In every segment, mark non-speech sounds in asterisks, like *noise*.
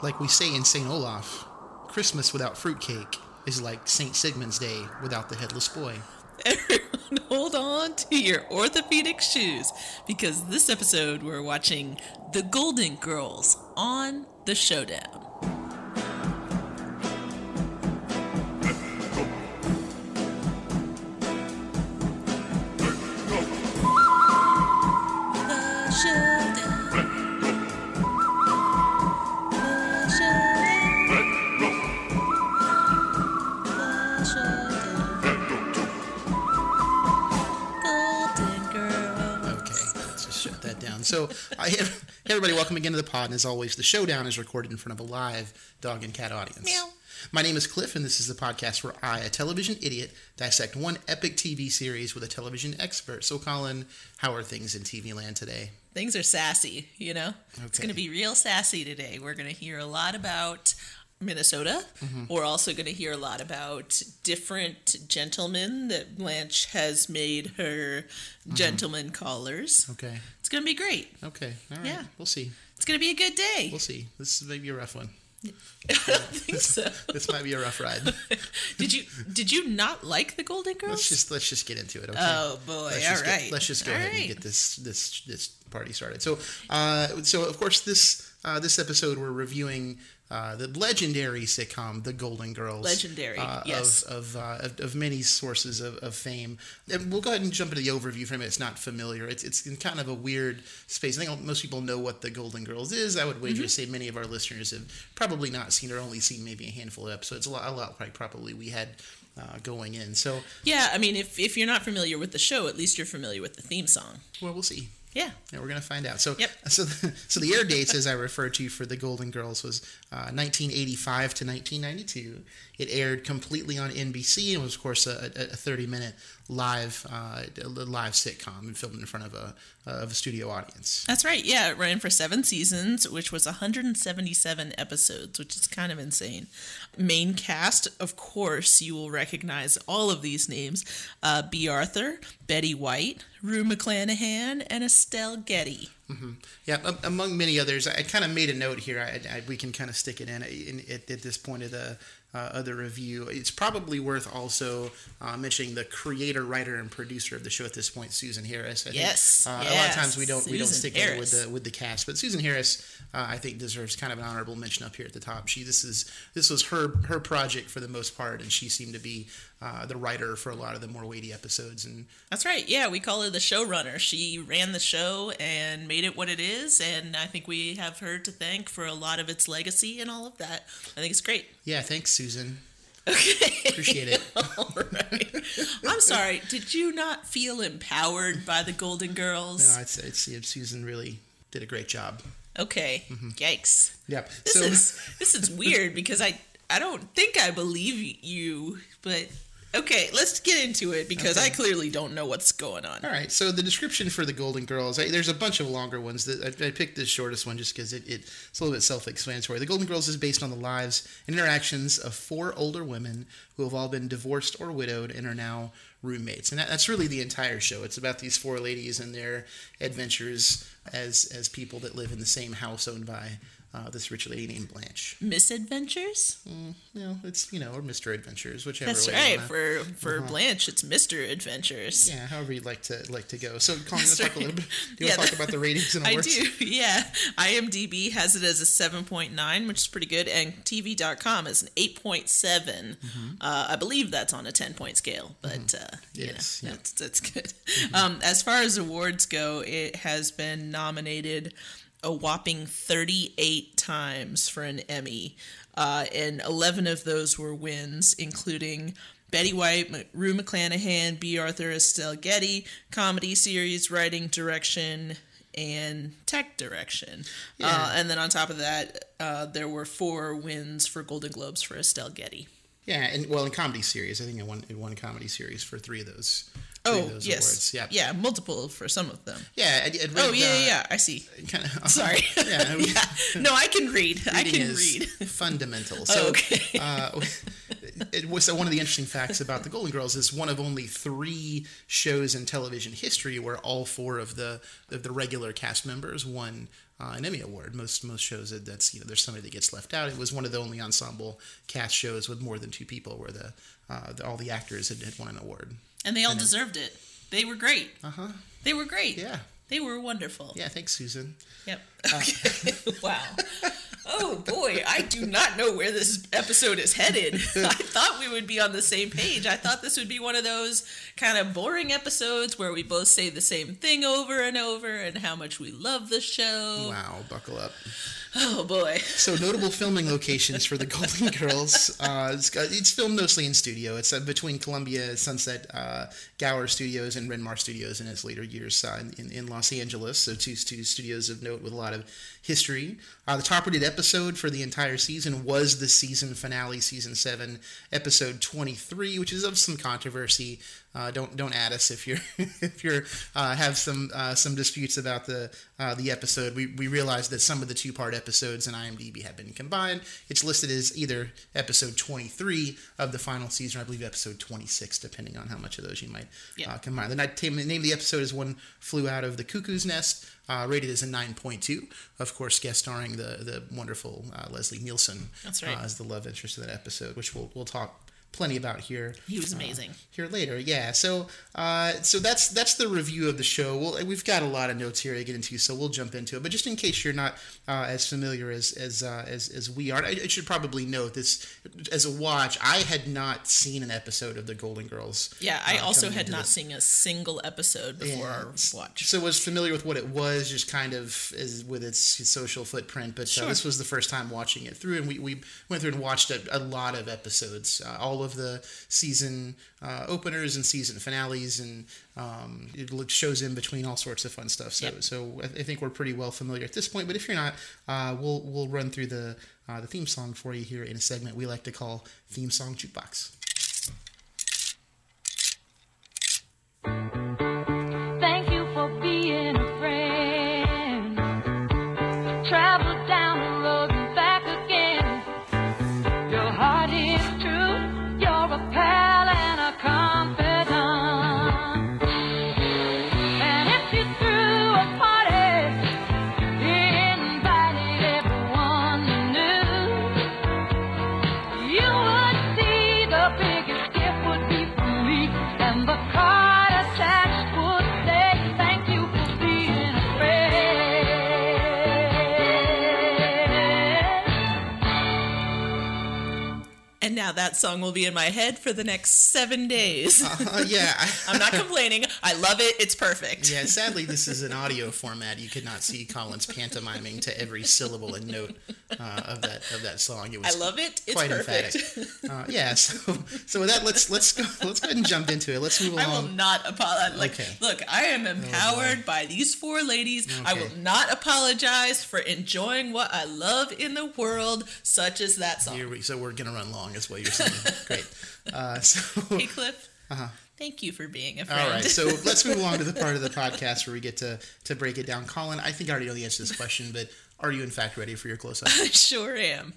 Like we say in St. Olaf, Christmas without fruitcake is like St. Sigmund's Day without the headless boy. Everyone, *laughs* hold on to your orthopedic shoes because this episode we're watching The Golden Girls on The Showdown. Welcome again to the pod. And as always, the showdown is recorded in front of a live dog and cat audience. Meow. My name is Cliff, and this is the podcast where I, a television idiot, dissect one epic TV series with a television expert. So, Collin, how are things in TV land today? Things are sassy, you know? It's going to be real sassy today. We're going to hear a lot about Minnesota. We're also going to hear a lot about different gentlemen that Blanche has made her gentleman callers. Okay. It's going to be great. Okay. All right. Yeah. We'll see. It's going to be a good day. We'll see. This is maybe a rough one. *laughs* I don't think so. *laughs* This might be a rough ride. *laughs* Did you did you not like the Golden Girls? Let's just let's just get into it. Okay. Oh boy! Let's All just. Get, let's just go All ahead right. and get this this this party started. So, uh, so of course this uh, this episode we're reviewing uh, the legendary sitcom The Golden Girls. Legendary, uh, yes. Of of, uh, of of many sources of, of fame. And we'll go ahead and jump into the overview for a minute. It's not familiar. It's it's in kind of a weird space. I think most people know what The Golden Girls is. I would wager Mm-hmm. to say many of our listeners have probably not seen or only seen maybe a handful of episodes. A lot, a lot like probably we had. Uh, going in, so Yeah, I mean, if if you're not familiar with the show, at least you're familiar with the theme song. well, we'll see. Yeah. Yeah, we're gonna find out. So, Yep. so, the, *laughs* so the air dates, as I referred to for the Golden Girls, was uh, 1985 to 1992. It aired completely on NBC and was, of course, a, a 30 minute live uh, a live sitcom and filmed in front of a of a studio audience. That's right. Yeah, it ran for seven seasons, which was 177 episodes, which is kind of insane. Main cast, of course, you will recognize all of these names: uh, Bea Arthur, Betty White, Rue McClanahan, and Estelle Getty. Yeah, a- among many others. I kind of made a note here. I, I, we can kind of stick it in, in at, at this point of the uh, of the review. It's probably worth also uh, mentioning the creator, writer, and producer of the show at this point, Susan Harris. I think, Yes, uh, a lot of times we don't we don't stick it with the with the cast, but Susan Harris, uh, I think, deserves kind of an honorable mention up here at the top. She this is this was her her project for the most part, and she seemed to be uh, the writer for a lot of the more weighty episodes. And That's right. Yeah, we call her the showrunner. She ran the show and made it what it is, and I think we have her to thank for a lot of its legacy and all of that. I think it's great. yeah, thanks, Susan. Okay. Appreciate it. *laughs* All right. I'm sorry. Did you not feel empowered by the Golden Girls? No, it's, it's, Susan really did a great job. Okay. Yikes. Yep. This so is this is weird because I I don't think I believe you, but okay, let's get into it because I clearly don't know what's going on. All right, so the description for the Golden Girls, I, there's a bunch of longer ones. That I, I picked the shortest one just because it, it's a little bit self-explanatory. The Golden Girls is based on the lives and interactions of four older women who have all been divorced or widowed and are now roommates, and that, that's really the entire show. It's about these four ladies and their adventures as as people that live in the same house owned by uh, this rich lady named Blanche. Misadventures? You know, it's you know, or Mister Adventures, whichever. That's way right. For for Blanche, it's Mister Adventures. yeah, however you'd like to like to go. So, Collin, you want That's to talk a little bit? Do you Yeah, want to talk about the ratings and *laughs* awards? I do, *laughs* yeah. IMDb has it as a 7.9, which is pretty good, and TV.com is an 8.7. Mm-hmm. Uh, I believe that's on a 10 point scale, but uh, Yes, yeah. that's, that's good. Um, as far as awards go, it has been nominated a whopping 38 times for an Emmy, uh, and 11 of those were wins, including. Betty White, M- Rue McClanahan, Bea Arthur, Estelle Getty, comedy series, writing, direction, and tech direction. Uh, and then on top of that, uh, there were four wins for Golden Globes for Estelle Getty. Yeah, and well, in comedy series, I think it won won comedy series for three of those. Oh, those yes. awards. Yeah, Yeah, multiple for some of them. yeah. I'd Oh, yeah, uh, yeah. I see. Kind of. *laughs* *laughs* Sorry. yeah, *laughs* yeah. No, I can read. I can read. fundamental. So, okay. uh, it was one of the interesting facts about the Golden Girls is one of only three shows in television history where all four of the of the regular cast members won uh, an Emmy award. Most most shows that that's you know there's somebody that gets left out. It was one of the only ensemble cast shows with more than two people where the, uh, the all the actors had, had won an award. And they all deserved it. They were great. Uh huh. They were great. Yeah. They were wonderful. Yeah. Thanks, Susan. Yep. *laughs* Okay. wow. *laughs* Oh boy, I do not know where this episode is headed. *laughs* *laughs* I thought we would be on the same page. I thought this would be one of those kind of boring episodes where we both say the same thing over and over and how much we love the show. Wow. Buckle up. Oh boy. So notable filming locations for the *laughs* Golden Girls. Uh, it's, it's filmed mostly in studio. It's uh, between Columbia Sunset uh, Gower Studios and Renmar Studios in its later years uh, in, in Los Angeles. So two, two studios of note with a lot of history. Uh, the top rated episode for the entire season was the season finale, season seven, episode twenty three, which is of some controversy. Uh, don't don't add us if you're *laughs* if you're uh, have some uh, some disputes about the uh, the episode. We we realize that some of the two part episodes in IMDb have been combined. It's listed as either episode 23 of the final season, or I believe episode 26, depending on how much of those you might Yeah. uh, combine. The night- the name of the episode is "One Flew Out of the Cuckoo's Nest." Uh, rated as a 9.2, of course, guest starring the the wonderful uh, Leslie Nielsen That's right. uh, as the love interest of that episode, which we'll we'll talk plenty about here He was amazing. here later. Yeah. So uh, so that's that's the review of the show. Well, we've got a lot of notes here to get into, so we'll jump into it. But just in case you're not uh, as familiar as as, uh, as as we are, I, I should probably note this as a watch. I had not seen an episode of the Golden Girls. Yeah, I uh, also had not this. seen a single episode before Yeah. our watch. So was familiar with what it was, just kind of as with its social footprint. But Sure. uh, this was the first time watching it through, and we, we went through and watched a, a lot of episodes, uh, all of the season uh, openers and season finales, and um, it shows in between all sorts of fun stuff. So Yep. so I I think we're pretty well familiar at this point. But if you're not, uh, we'll we'll run through the uh, the theme song for you here in a segment we like to call theme song jukebox. That song will be in my head for the next seven days. *laughs* Uh, yeah. *laughs* I'm not complaining. I love it. It's perfect. Yeah, sadly, this is an audio format. You could not see Collins pantomiming to every syllable and note uh, of that of that song. It was I love it. It's quite perfect. emphatic. Uh, yeah, *laughs* so so with that, let's let's go let's go ahead and jump into it. Let's move along. I will not apologize. Like, Okay. look, I am empowered by these four ladies. Okay. I will not apologize for enjoying what I love in the world, such as that song. Here we, so we're gonna run long, is what you're saying. *laughs* Great. Uh, *laughs* so Hey, Cliff. Thank you for being a friend. Uh-huh. all right, so *laughs* let's move along to the part of the podcast where we get to to break it down. Collin, I think I already know the answer to this question, but are you in fact ready for your close up? I sure am.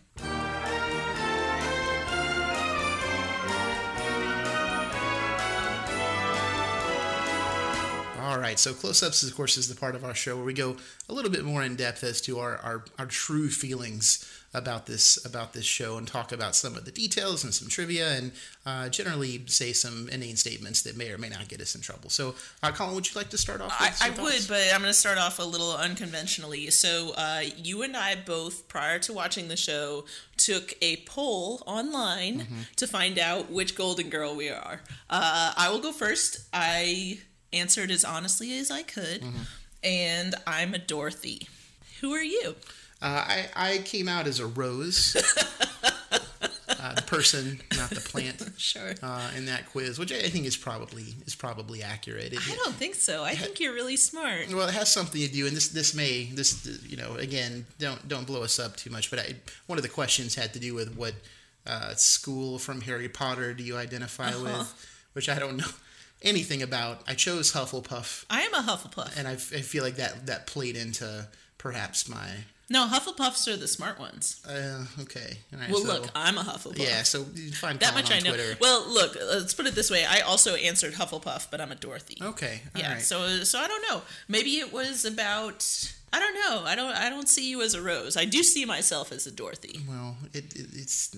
All right, so close-ups, of course, is the part of our show where we go a little bit more in depth as to our, our, our true feelings about this about this show and talk about some of the details and some trivia and uh, generally say some inane statements that may or may not get us in trouble. So, uh, Collin, would you like to start off? I, I would, but I'm going to start off a little unconventionally. So, uh, you and I both, prior to watching the show, took a poll online Mm-hmm. to find out which Golden Girl we are. Uh, I will go first. I answered as honestly as I could, Mm-hmm. and I'm a Dorothy. Who are you? Uh, I, I came out as a rose, *laughs* uh, the person, not the plant, *laughs* Sure. uh, in that quiz, which I think is probably is probably accurate. It, I don't think so. I think you're really smart. Well, it has something to do, and this this may this you know again don't don't blow us up too much, but I, one of the questions had to do with what uh, school from Harry Potter do you identify Uh-huh. with, which I don't know *laughs* anything about. I chose Hufflepuff, I am a Hufflepuff. and I, f- I feel like that that played into perhaps my. No, Hufflepuffs are the smart ones. Uh, okay. Right, Well, so- look, I'm a Hufflepuff. Yeah, so you find That Collin much on I know. Twitter. Well, look, let's put it this way. I also answered Hufflepuff, but I'm a Dorothy. Okay. all yeah. right. So, so I don't know. Maybe it was about. I don't know. I don't. I don't see you as a Rose. I do see myself as a Dorothy. Well, it, it, it's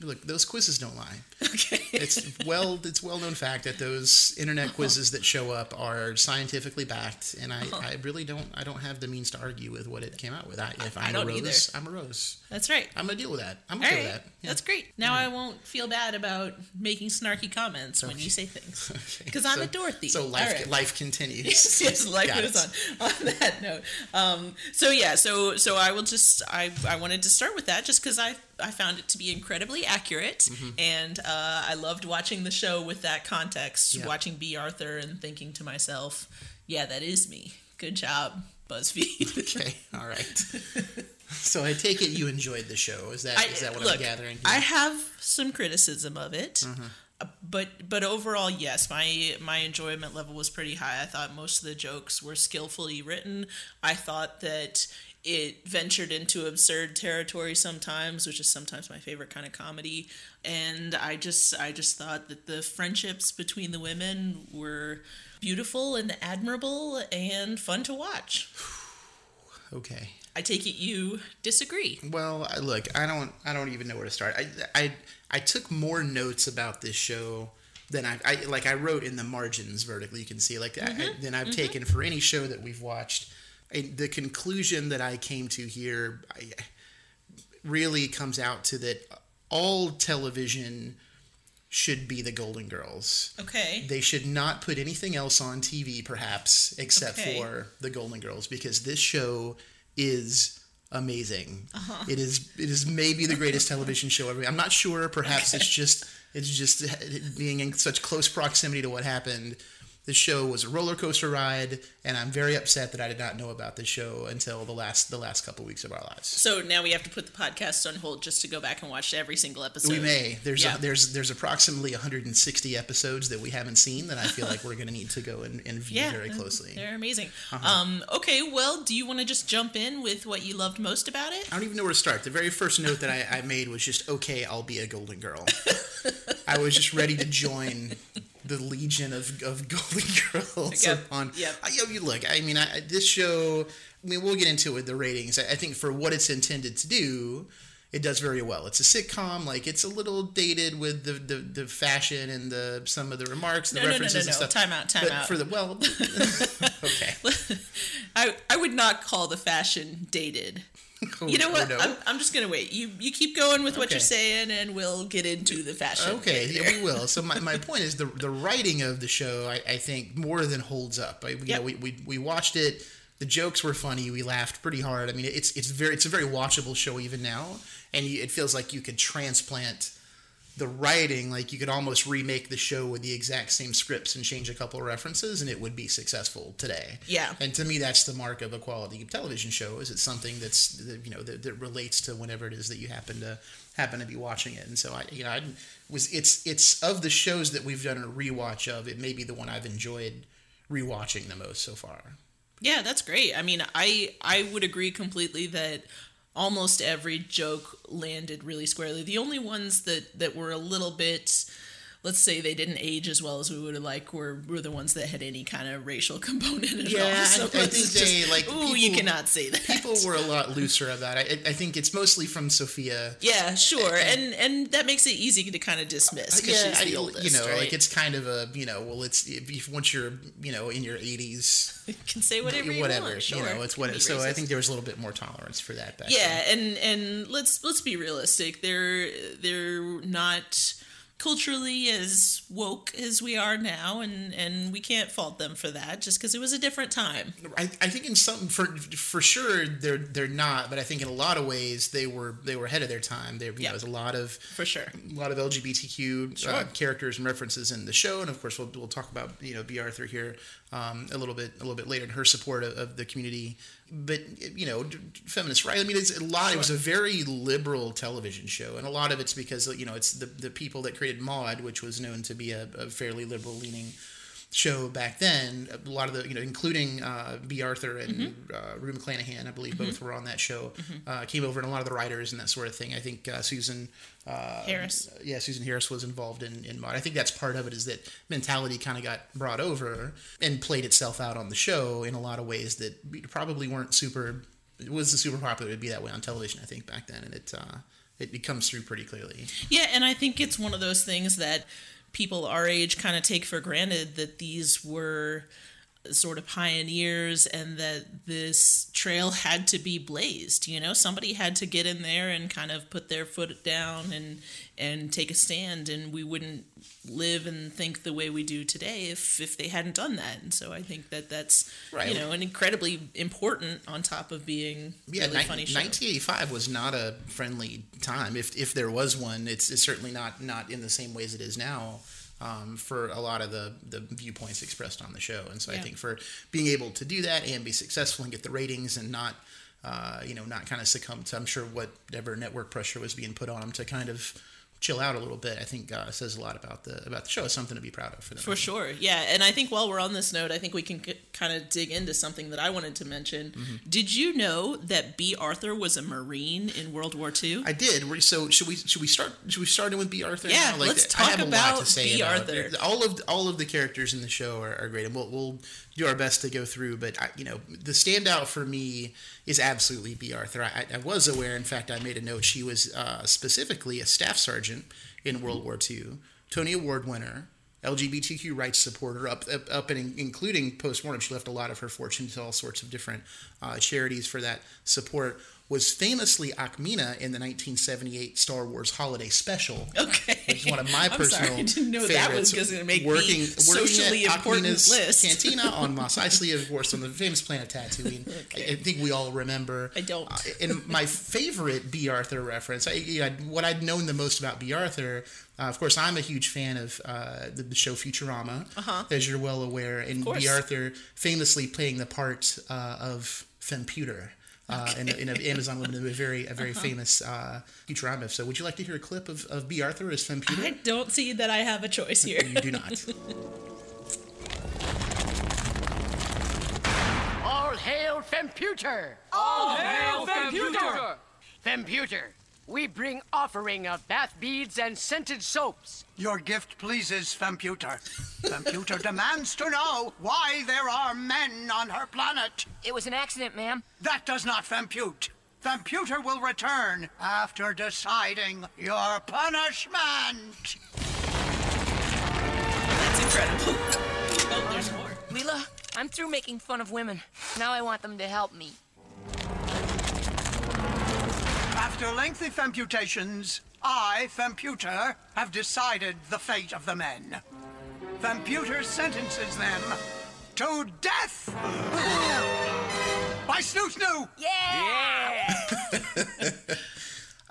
look. Those quizzes don't lie. Okay. It's well. It's well known fact that those internet uh-huh. quizzes that show up are scientifically backed, and I, uh-huh. I really don't. I don't have the means to argue with what it came out with. I, if I I'm don't a either. rose, I'm a rose. That's right. I'm gonna deal with that. I'm okay right. with that. Yeah. That's great. Now I won't feel bad about making snarky comments when you say things. *laughs* Okay. Because I'm So- a Dorothy. So life right. life continues. *laughs* yes, yes, life Got goes it. on. *laughs* On that note, um, so yeah, so so I will just I I wanted to start with that just because I I found it to be incredibly accurate, Mm-hmm. and uh, I loved watching the show with that context, Yeah. watching Bea Arthur and thinking to myself, yeah, that is me. Good job, BuzzFeed. Okay. All right. So I take it you enjoyed the show. Is that I, is that what look, I'm gathering? Here? I have some criticism of it, Mm-hmm. uh, but but overall, yes, my my enjoyment level was pretty high. I thought most of the jokes were skillfully written. I thought that it ventured into absurd territory sometimes, which is sometimes my favorite kind of comedy. And I just I just thought that the friendships between the women were beautiful and admirable and fun to watch. *sighs* okay. I take it you disagree. Well, I- look, I don't, I don't even know where to start. I, I, I took more notes about this show than I, I like. I wrote in the margins vertically. You can see like I, I, mm-hmm. than I've mm-hmm. taken for any show that we've watched. I, the conclusion that I came to here I, really comes out to that all television should be the Golden Girls. Okay. They should not put anything else on TV, perhaps, except Okay. for the Golden Girls, because this show is amazing. Uh-huh. It is. It is maybe the greatest television show ever. I'm not sure. Perhaps it's just. It's just being in such close proximity to what happened. This show was a roller coaster ride, and I'm very upset that I did not know about this show until the last the last couple weeks of our lives. So now we have to put the podcast on hold just to go back and watch every single episode. We may. There's Yeah. a, there's there's approximately 160 episodes that we haven't seen that I feel like we're going to need to go and, and view *laughs* Yeah, very closely. They're amazing. Uh-huh. Um, okay, well, do you want to just jump in with what you loved most about it? I don't even know where to start. The very first note that I, I made was just, okay, I'll be a Golden Girl. *laughs* I was just ready to join the legion of, of *laughs* Golden Girls. Yep, On, yep. I, you look, I mean, I, this show, I mean, we'll get into it, the ratings. I, I think for what it's intended to do, it does very well. It's a sitcom, like it's a little dated with the, the, the fashion and the some of the remarks, the No, no, no, no, references no. and stuff. Time out, time but out. For the well, *laughs* *laughs* okay. I, I would not call the fashion dated. *laughs* Oh, you know Oh, what? I'm, I'm just gonna wait. You you keep going with what Okay. you're saying, and we'll get into the fashion. Okay, yeah, we will. *laughs* So my, my point is the the writing of the show I, I think more than holds up. I, you Yep. know, we, we we watched it. The jokes were funny. We laughed pretty hard. I mean, it's it's very it's a very watchable show even now, and you, it feels like you could transplant the writing. Like you could almost remake the show with the exact same scripts and change a couple of references, and it would be successful today. Yeah. And to me, that's the mark of a quality television show. Is it's something that's that, you know that, that relates to whenever it is that you happen to happen to be watching it. And so I, you know, I was it's it's of the shows that we've done a rewatch of. It may be the one I've enjoyed rewatching the most so far. Yeah, that's great. I mean, I I would agree completely that almost every joke landed really squarely. The only ones that that were a little bit let's say they didn't age as well as we would have liked were, were the ones that had any kind of racial *laughs* component at Yeah, all. I- So I think it's they, just, like, ooh, you cannot say that. People were a lot looser about it. I, I think it's mostly from Sophia. yeah, sure, and and that makes it easy to kind of dismiss because she's the oldest, you know, right? like it's kind of a you know, well, it's if, once you're you know in your 80s, you can say whatever you whatever, want. Sure, you know, it's what. So I think there was a little bit more tolerance for that back yeah then. and and let's let's be realistic they're they're not culturally as woke as we are now and and we can't fault them for that just because it was a different time I, I think in some for for sure they're they're not, but I think in a lot of ways they were they were ahead of their time. There you Yeah. know, there's a lot of for sure a lot of LGBTQ uh, characters and references in the show, and of course we'll, we'll talk about you know Bea Arthur here um, a little bit a little bit later in her support of, of the community. But you know, feminist right? I mean, it's a lot. It was a very liberal television show, and a lot of it's because you know it's the the people that created Maude, which was known to be a, a fairly liberal leaning show back then. A lot of the, you know, including uh, Bea Arthur and uh, Rue McClanahan, I believe both were on that show, uh, came over, and a lot of the writers and that sort of thing. I think uh, Susan uh, Harris. yeah, Susan Harris was involved in, in Maude. I think that's part of it is that mentality kind of got brought over and played itself out on the show in a lot of ways that probably weren't super. It wasn't super popular to be that way on television. I think back then, and it uh, it, it comes through pretty clearly. Yeah, and I think it's one of those things that people our age kind of take for granted that these were sort of pioneers and that this trail had to be blazed you know somebody had to get in there and kind of put their foot down and and take a stand and we wouldn't live and think the way we do today if if they hadn't done that and so i think that that's Right. you know an incredibly important on top of being Yeah, really ni- funny show 1985 was not a friendly time. If if there was one, it's, it's certainly not not in the same ways it is now. Um, for a lot of the the viewpoints expressed on the show, and so I think for being able to do that and be successful and get the ratings and not, uh, you know, not kind of succumb to I'm sure whatever network pressure was being put on them to kind of chill out a little bit. I think uh, says a lot about the about the show. It's something to be proud of for them. For sure, yeah. And I think while we're on this note, I think we can c- kind of dig into something that I wanted to mention. Mm-hmm. Did you know that Bea Arthur was a Marine in World War II? I did. So should we should we start should we start in with Bea Arthur? Yeah, now? let's I talk have a lot about to say B. about Arthur. All of all of the characters in the show are, are great, and we'll we'll do our best to go through. But I, you know, the standout for me is absolutely Bea Arthur. I, I was aware. In fact, I made a note. She was uh, specifically a staff sergeant in World War II, Tony Award winner. LGBTQ rights supporter, up up, up and including postmortem, she left a lot of her fortune to all sorts of different uh, charities for that support. Was famously Ackmena in the 1978 Star Wars Holiday Special. Okay, Which is one of my I'm personal sorry, I didn't know that was favorites. going to make working, the socially working important Ackmena's list. Cantina *laughs* on Mos Eisley, of course, on the famous planet Tatooine. *laughs* I, I think we all remember. I don't. Uh, and my favorite Bea Arthur reference, I, you know, what I'd known the most about Bea Arthur, uh, of course, I'm a huge fan of uh, the, the show Futurama, Uh-huh. as you're well aware, and. Bea Arthur famously playing the part uh, of Femputer. Uh, in, a, in an Amazon Limited, a very a Uh-huh. very famous uh, Futurama episode. Would you like to hear a clip of, of Bea Arthur as Femputer? I don't see that I have a choice here. You do not. *laughs* All hail Femputer! All hail Femputer! Femputer, we bring offering of bath beads and scented soaps. Your gift pleases Femputer. Femputer *laughs* demands to know why there are men on her planet. It was an accident, ma'am. That does not Fempute. Femputer will return after deciding your punishment. That's incredible. Oh, there's more. Leela, I'm through making fun of women. Now I want them to help me. After lengthy Femputations, I, Femputer, have decided the fate of the men. Femputer sentences them to death! *laughs* By Snu Snu! Yeah!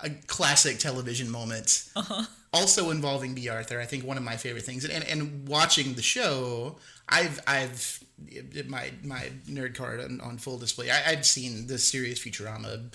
*laughs* a classic television moment. Uh-huh. Also involving Bea Arthur, I think one of my favorite things. And, and and watching the show, I've I've my my nerd card on, on full display. I, I'd seen the series Futurama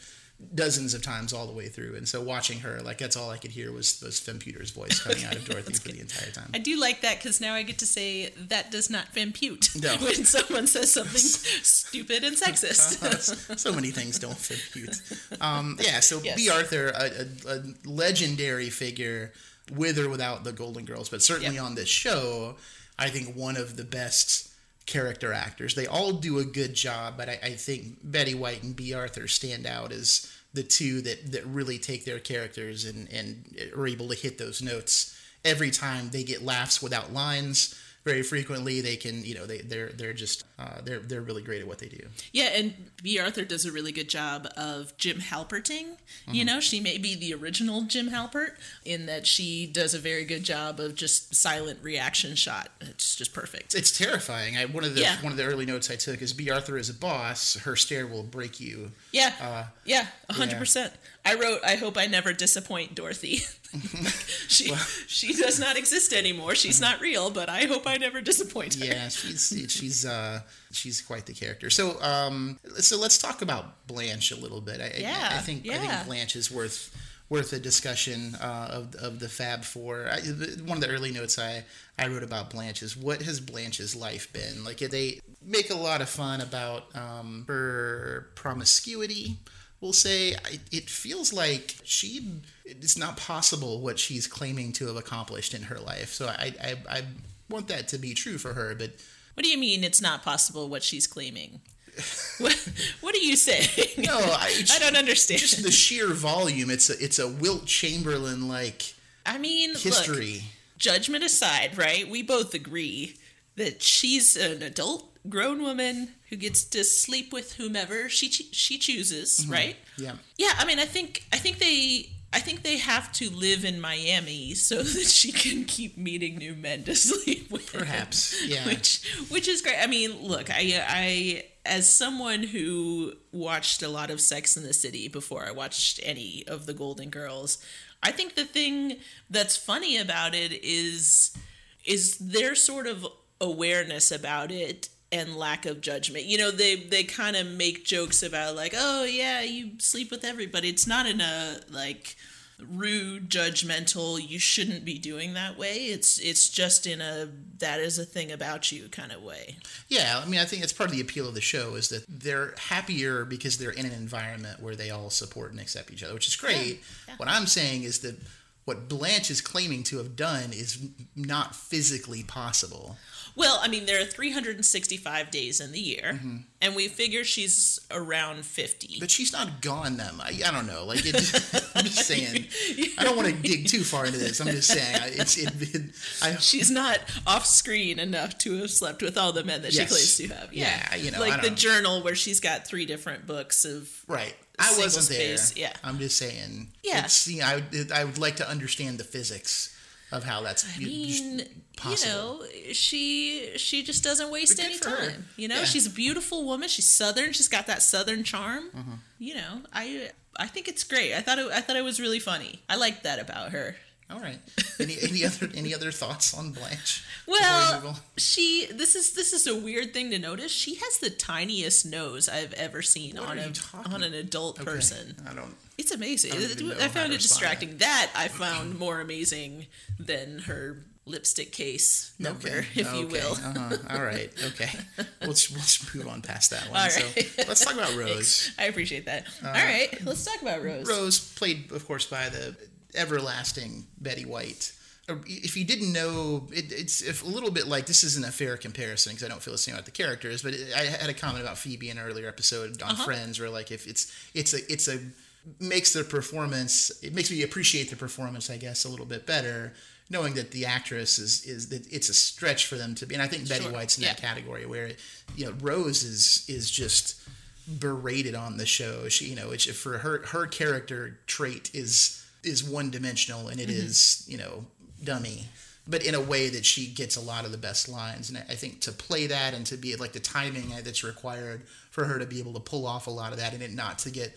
dozens of times all the way through, and so watching her, like that's all I could hear was was Femputer's voice coming out of *laughs* Dorothy for the entire time. I do like that because now I get to say that does not fempute No. *laughs* when someone says something *laughs* stupid and sexist. so many things don't fit cute. Um, yeah, so Yes. Bea Arthur, a, a, a legendary figure, with or without the Golden Girls, but certainly Yep. on this show, I think one of the best character actors. They all do a good job, but I, I think Betty White and Bea Arthur stand out as the two that, that really take their characters and, and are able to hit those notes every time they get laughs without lines. Very frequently, they can, you know, they they're they're just uh, they're they're really great at what they do. yeah, and Bea Arthur does a really good job of Jim Halperting. You Mm-hmm. know, she may be the original Jim Halpert in that she does a very good job of just silent reaction shot. It's just perfect. It's terrifying. I, one of the Yeah. one of the early notes I took is Bea Arthur is a boss. Her stare will break you. Yeah, Uh, yeah, a hundred percent. I wrote, "I hope I never disappoint Dorothy." *laughs* *laughs* she she does not exist anymore. She's not real, but I hope I never disappoint her. Yeah, she's she's uh, she's quite the character. So um, so let's talk about Blanche a little bit. I, I- Yeah, I, think I think Blanche is worth worth a discussion uh, of of the Fab Four. I, one of the early notes I I wrote about Blanche is what has Blanche's life been like? They make a lot of fun about um, her promiscuity. We'll say it feels like she it's not possible what she's claiming to have accomplished in her life. So I I, I want that to be true for her, but What do you mean it's not possible what she's claiming? what, what are you saying? no, I, *laughs* I don't understand. just the sheer volume. It's a it's a Wilt Chamberlain like I mean, look, history. judgment aside, right? We both agree that she's an adult, grown woman who gets to sleep with whomever she she chooses, mm-hmm. right? Yeah. Yeah, I mean, I think I think they I think they have to live in Miami so *laughs* that she can keep meeting new men to *laughs* sleep with. Perhaps, yeah. Which which is great. I mean, look, I I as someone who watched a lot of Sex in the City before I watched any of the Golden Girls, I think the thing that's funny about it is is their sort of awareness about it and lack of judgment. You know, they they kind of make jokes about like, "Oh yeah, you sleep with everybody." It's not in a like rude, judgmental, you shouldn't be doing that way. It's it's just in a that is a thing about you kind of way. Yeah, I mean, I think it's part of the appeal of the show is that they're happier because they're in an environment where they all support and accept each other, which is great. Yeah. What I'm saying is that what Blanche is claiming to have done is not physically possible. Well, I mean, there are 365 days in the year, mm-hmm. and we figure she's around 50. But she's not gone them. I, I don't know. Like, it, *laughs* I'm just saying. I don't want to dig too far into this. I'm just saying. It's it. it I, *laughs* She's not off screen enough to have slept with all the men that Yes. she claims to have. Yeah, Yeah, you know, like the don't- journal where she's got three different books of. right. I wasn't there. space, yeah. I'm just saying. Yeah. It's, you know, I would, I would like to understand the physics of how that's I mean, you possible. know, she she just doesn't waste any time. You know, Yeah. she's a beautiful woman. She's southern. She's got that southern charm. Mm-hmm. You know, I I think it's great. I thought it, I thought it was really funny. I liked that about her. All right. Any any other any other thoughts on Blanche? *laughs* Well, she this is this is a weird thing to notice. She has the tiniest nose I've ever seen What on a on an adult Okay, person. I don't. It's amazing. I don't even know I, found it distracting. That I found more amazing than her lipstick case number, Okay, if you will. Uh-huh. All right. *laughs* Okay. Let's let's move on past that one. All So let's talk about *laughs* Rose. I appreciate that. All right, let's talk about Rose. Rose, played, of course, by the everlasting Betty White. Uh, if you didn't know, it, it's if a little bit like this isn't a fair comparison because I don't feel the same about the characters. But it, I had a comment about Phoebe in an earlier episode on uh-huh. Friends, where like if it's it's a it's a makes their performance it makes me appreciate the performance, I guess, a little bit better, knowing that the actress is is that it's a stretch for them to be. And I think Betty Sure, White's in that category where you know Rose is is just berated on the show. She, you know, it's for her her character trait is is one dimensional and it mm-hmm. is you know dummy, but in a way that she gets a lot of the best lines. And I think to play that and to be like the timing that's required for her to be able to pull off a lot of that and it not to get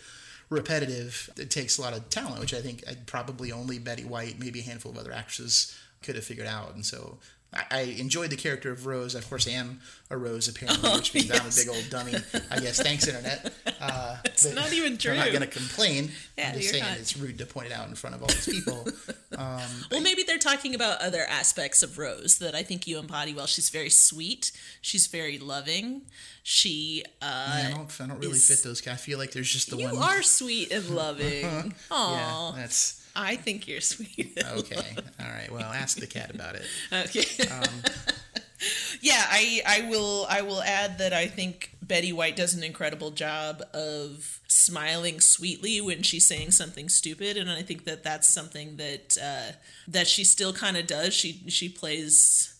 repetitive, it takes a lot of talent, which I think probably only Betty White, maybe a handful of other actresses could have figured out. And so. I I enjoyed the character of Rose. Of course, I am a Rose apparently, which means I'm a big old dummy. I guess. Thanks, internet. *laughs* Uh, it's not even true. I'm not going to complain. Yeah, I'm just saying not. it's rude to point it out in front of all these people. *laughs* Well, maybe they're talking about other aspects of Rose that I think you embody well. She's very sweet. She's very loving. She, uh, I don't. I don't really is- fit those. I feel like there's just the you one. You are sweet and loving. Yeah, that's I think you're sweet. okay. All right. Well, ask the cat about it. Okay. Um, *laughs* yeah, I I will I will add that I think Betty White does an incredible job of smiling sweetly when she's saying something stupid, and I think that that's something that uh, that she still kind of does. She she plays.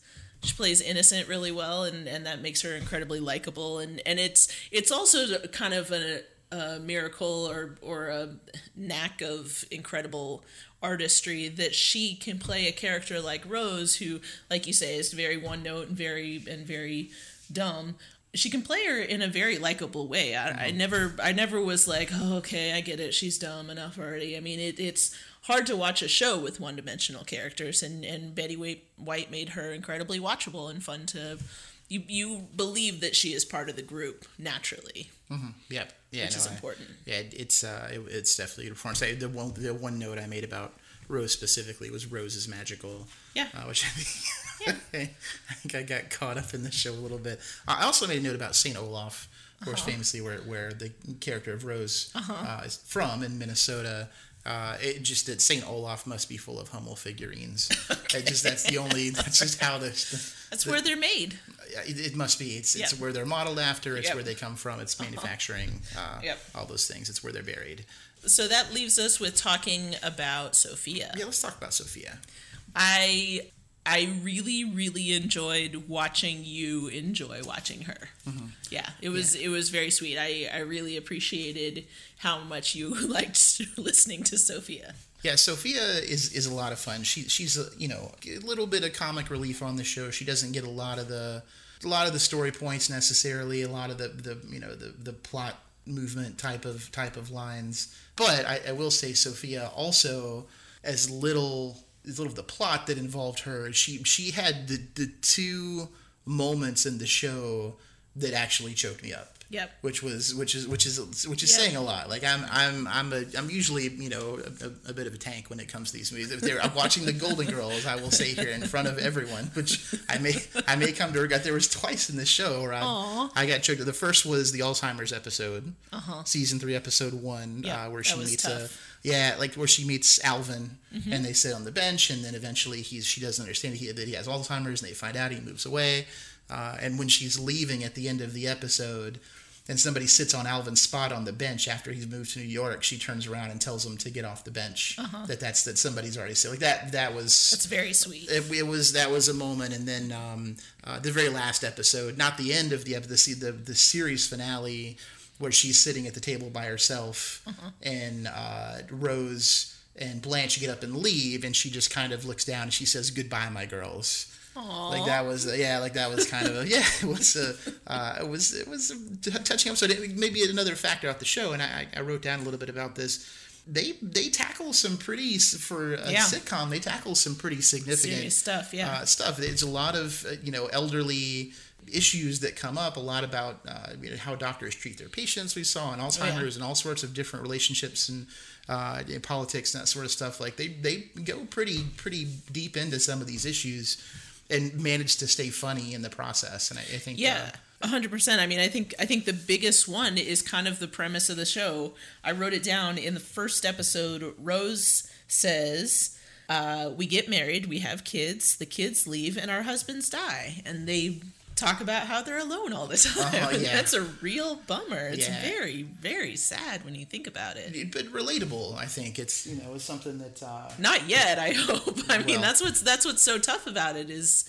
She plays innocent really well, and, and that makes her incredibly likable. And, and it's it's also kind of a, a miracle or or a knack of incredible artistry that she can play a character like Rose, who, like you say, is very one note and very and very dumb. She can play her in a very likable way. I, I mm-hmm. never I never was like, oh, okay, I get it. She's dumb enough already. I mean, it, it's hard to watch a show with one dimensional characters, and and Betty White, White made her incredibly watchable and fun to you you believe that she is part of the group naturally. Yep. Yeah, Which no, is I- important. yeah, it's uh, it, it's definitely a performance. I, the one the one note I made about Rose specifically was Rose is magical. Yeah. Uh, which I think *laughs* yeah. I think I got caught up in the show a little bit. I also made a note about Saint Olaf, of course, Uh-huh. famously where where the character of Rose uh, is from in Minnesota. Uh, it just that Saint Olaf must be full of Hummel figurines. *laughs* It just that's the only that's just how the, That's the- where they're made. Uh, it, it must be. It's it's Yep. where they're modeled after. It's Yep. where they come from. It's uh-huh. manufacturing. Uh, Yep. All those things. It's where they're buried. So that leaves us with talking about Sophia. Yeah, let's talk about Sophia. I I really really enjoyed watching you enjoy watching her. Mm-hmm. Yeah, it was it was very sweet. I I really appreciated how much you *laughs* liked *laughs* listening to Sophia. Yeah, Sophia is is a lot of fun. She she's a, you know a little bit of comic relief on the show. She doesn't get a lot of the a lot of the story points necessarily. A lot of the the you know the the plot movement type of type of lines. But I, I will say Sophia also as little as little of the plot that involved her. She she had the the two moments in the show that actually choked me up. Yep. Which was which is which is which is Yep. saying a lot. Like I'm I'm I'm a I'm usually you know a, a bit of a tank when it comes to these movies. If they're I'm watching the Golden *laughs* Girls, I will say here in front of everyone, which I may I may come to regret. There was twice in this show where I I got choked. The first was the Alzheimer's episode, uh-huh. season three, episode one, Yeah, uh, where she meets tough. Mm-hmm. yeah, like where she meets Alvin, and they sit on the bench, and then eventually he's she doesn't understand he, that he has Alzheimer's, and they find out he moves away, uh, and when she's leaving at the end of the episode, and somebody sits on Alvin's spot on the bench after he's moved to New York, she turns around and tells him to get off the bench. That that's that somebody's already said like that. That was That's very sweet. it, it was that was a moment, and then um, uh, the very last episode, not the end of the episode, the, the the series finale, where she's sitting at the table by herself, and uh, Rose and Blanche get up and leave, and she just kind of looks down and she says, "Goodbye, my girls." Like that was yeah, like that was kind of a *laughs* yeah, it was a uh, it was it was a touching episode. It- Maybe another factor off the show, and I, I wrote down a little bit about this. They they tackle some pretty for a Yeah. sitcom. They tackle some pretty significant Serious stuff, yeah. uh, stuff. There's a lot of uh, you know elderly issues that come up. A lot about uh, you know, how doctors treat their patients. We saw in Alzheimer's and all sorts of different relationships and uh, in politics and that sort of stuff. Like they they go pretty pretty deep into some of these issues and manage to stay funny in the process. And I, I think Yeah, uh, a hundred percent. I mean, I think I think the biggest one is kind of the premise of the show. I wrote it down in the first episode. Rose says, uh, "We get married, we have kids. The kids leave, and our husbands die, and they." Talk about how they're alone all the *laughs* time. Oh, yeah. That's a real bummer. It's Yeah. very, very sad when you think about it. but relatable. I think it's you know it's something that uh, Not yet, I *laughs* hope. I mean, Well- that's what's that's what's so tough about it is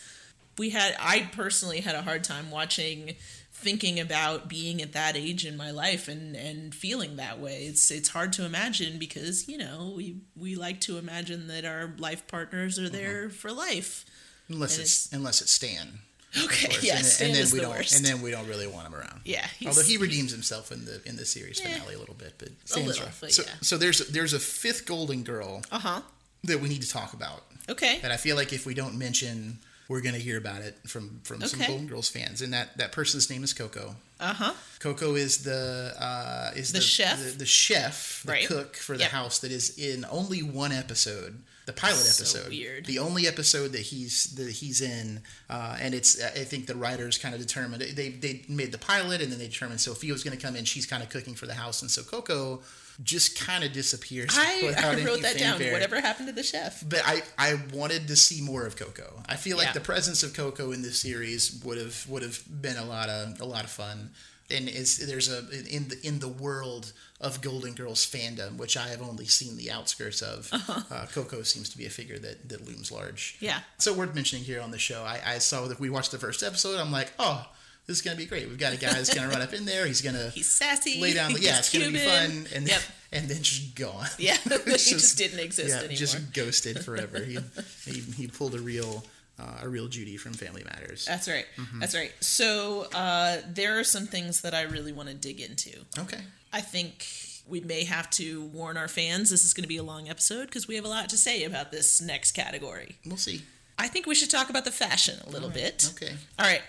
we had I personally had a hard time watching thinking about being at that age in my life and and feeling that way. It's it's hard to imagine because, you know, we we like to imagine that our life partners are there for life. unless And it's unless it's Stan. *laughs* Okay, course. yeah, and, and then we the don't worst. and then we don't really want him around. Yeah, Although he redeems himself in the in the series Yeah. finale a little bit, but Stan's little, rough. but so, yeah. so there's there's a fifth Golden Girl Uh-huh. that we need to talk about, Okay. and I feel like if we don't mention, we're gonna hear about it from from some Golden Girls fans, and that that person's name is Coco. Uh-huh. Coco is the uh, is The chef? the, the chef, the Right. cook for the Yep. house that is in only one episode, the pilot So episode. weird. The only episode that he's that he's in, uh, and it's I think the writers kind of determined they they made the pilot and then they determined Sophia was going to come in. She's kind of cooking for the house, and so Coco just kind of disappears. I, *laughs* I *laughs* wrote that down. Whatever happened to the chef? But I, I wanted to see more of Coco. I feel like Yeah. the presence of Coco in this series would have would have been a lot of a lot of fun. And is there's a in the in the world of Golden Girls fandom, which I have only seen the outskirts of. *laughs* uh Coco seems to be a figure that that looms large. Uh-huh. Yeah. So worth mentioning here on the show. I, I saw that we watched the first episode. I'm like, oh, this is gonna be great. We've got a guy that's gonna run up in there. He's gonna *laughs* He's sassy. lay down. The, yeah, it's gonna be fun. And yep. and then just gone. Yeah, *laughs* he It's just didn't exist yeah, anymore. Just ghosted *laughs* forever. he, he he pulled a real uh, a real Judy from Family Matters. That's right. Mm-hmm. That's right. So uh, there are some things that I really want to dig into. Okay. I think we may have to warn our fans this is going to be a long episode because we have a lot to say about this next category. We'll see. I think we should talk about the fashion a little bit. Okay. All right.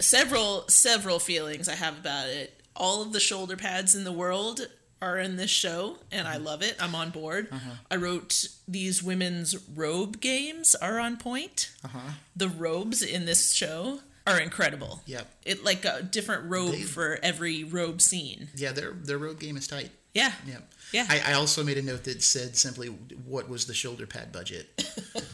Several several feelings I have about it. All of the shoulder pads in the world are in this show, and. I love it. I'm on board. Uh-huh. I wrote these women's robe games are on point. Uh-huh. The robes in this show are incredible. Yep. It like a different robe They- for every robe scene. Yeah, their their robe game is tight. Yeah. Yep. Yeah. I, I also made a note that said simply, "What was the shoulder pad budget?"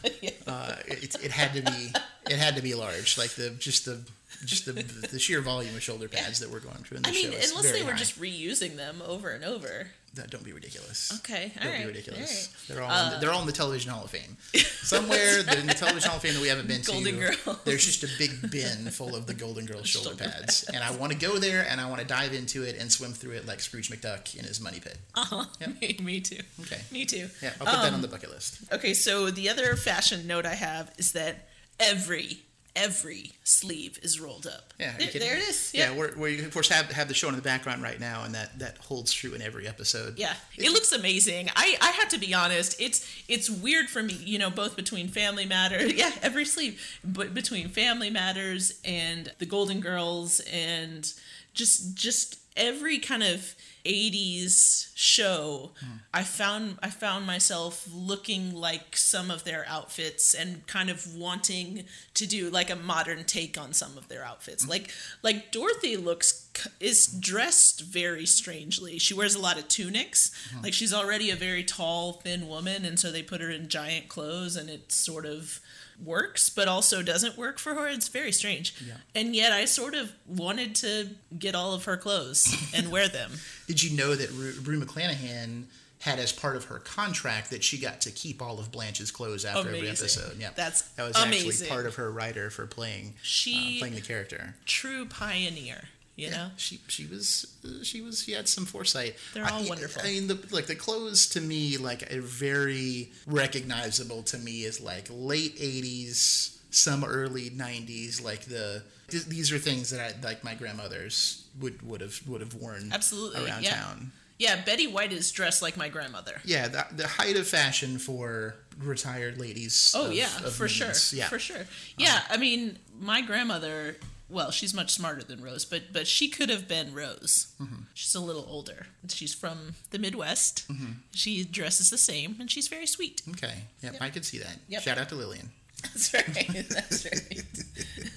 *laughs* uh, it, it had to be it had to be large, like the just the just the the sheer volume of shoulder pads that we're going through in the I show. mean, is unless they were high. just reusing them over and over. That- don't be ridiculous. Okay, all Don't right, be ridiculous. all They're all Uh, in the, they're all in the Television Hall of Fame. *laughs* Somewhere in the Television Hall of Fame that we haven't been Golden to, Girls. there's just a big bin full of the Golden Girls shoulder Shoulder pads, and I want to go there and I want to dive into it and swim through it like Scrooge McDuck in his money pit. Uh-huh. *laughs* Me, me too. Okay. Me too. Yeah, I'll put that Um, on the bucket list. Okay, so the other fashion note I have is that every every sleeve is rolled up. Yeah, there, there it is. Yeah, Yeah. we're, we of course have have the show in the background right now, and that that holds true in every episode. Yeah, it looks amazing. I, I have to be honest. It's it's weird for me, you know, both between Family Matters, *laughs* yeah, every sleeve, but between Family Matters and the Golden Girls and just just every kind of 80s show hmm. i found i found myself looking like some of their outfits and kind of wanting to do like a modern take on some of their outfits. Hmm. Like like dorothy looks is dressed very strangely. She wears a lot of tunics. Hmm. Like she's already a very tall thin woman and so they put her in giant clothes and it sort of works but also doesn't work for her it's very strange and yet i sort of wanted to get all of her clothes and wear them *laughs* Did you know that Rue, Rue McClanahan had as part of her contract that she got to keep all of Blanche's clothes after every episode? Yeah, That's that was amazing. actually part of her writer for playing She- uh, playing the character. true pioneer you know she she was she was she had some foresight. They're all I- wonderful. I mean, the like the clothes to me like are very recognizable to me as like late '80s, some early '90s. Like the th- these are things that I like my grandmothers would would have would have worn Absolutely, around yeah. town. yeah betty white is dressed like my grandmother Yeah, the, the height of fashion for retired ladies. oh of- yeah of for sure. Yeah, for sure yeah i mean my grandmother well she's much smarter than rose but but she could have been rose Mm-hmm. she's a little older she's from the midwest Mm-hmm. she dresses the same and she's very sweet Okay. Yep, I could see that. Yep. Shout out to Lillian. *laughs* that's right that's right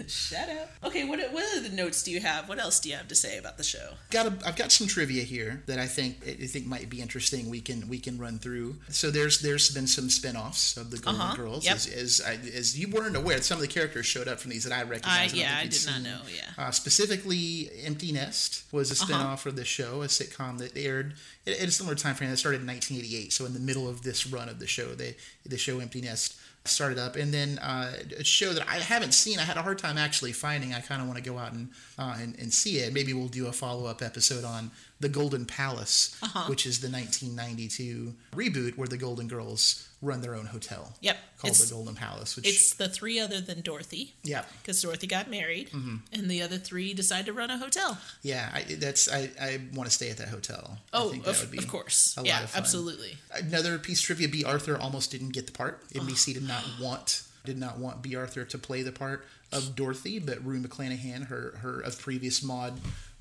shut up okay what, what other notes do you have what else do you have to say about the show got a, I've got some trivia here that I think I think might be interesting. We can we can run through. So there's there's been some spin-offs of the Golden Uh-huh, Girls. yep. As as, I, as you weren't aware, some of the characters showed up from these that I recognize. yeah, I did not know. Yeah. Uh, specifically, Empty Nest was a Uh-huh. spin-off of the show, a sitcom that aired at, at a similar time frame. That started in 1988. So in the middle of this run of the show, they the show Empty Nest started up, and then uh, a show that I haven't seen. I had a hard time actually finding. I kind of want to go out and, uh, and and see it. Maybe we'll do a follow-up episode on the Golden Palace, Uh-huh. which is the 1992 reboot where the Golden Girls run their own hotel. Yep, called it's- the Golden Palace. Which It's the three other than Dorothy. yeah. Because Dorothy got married, Mm-hmm. and the other three decide to run a hotel. Yeah, I, that's I, I want to stay at that hotel. Oh, of, of course. yeah, absolutely. Another piece of trivia: Bea Arthur almost didn't get the part. NBC did not want did not want Bea Arthur to play the part of Dorothy, but Rue McClanahan, her her of previous Maude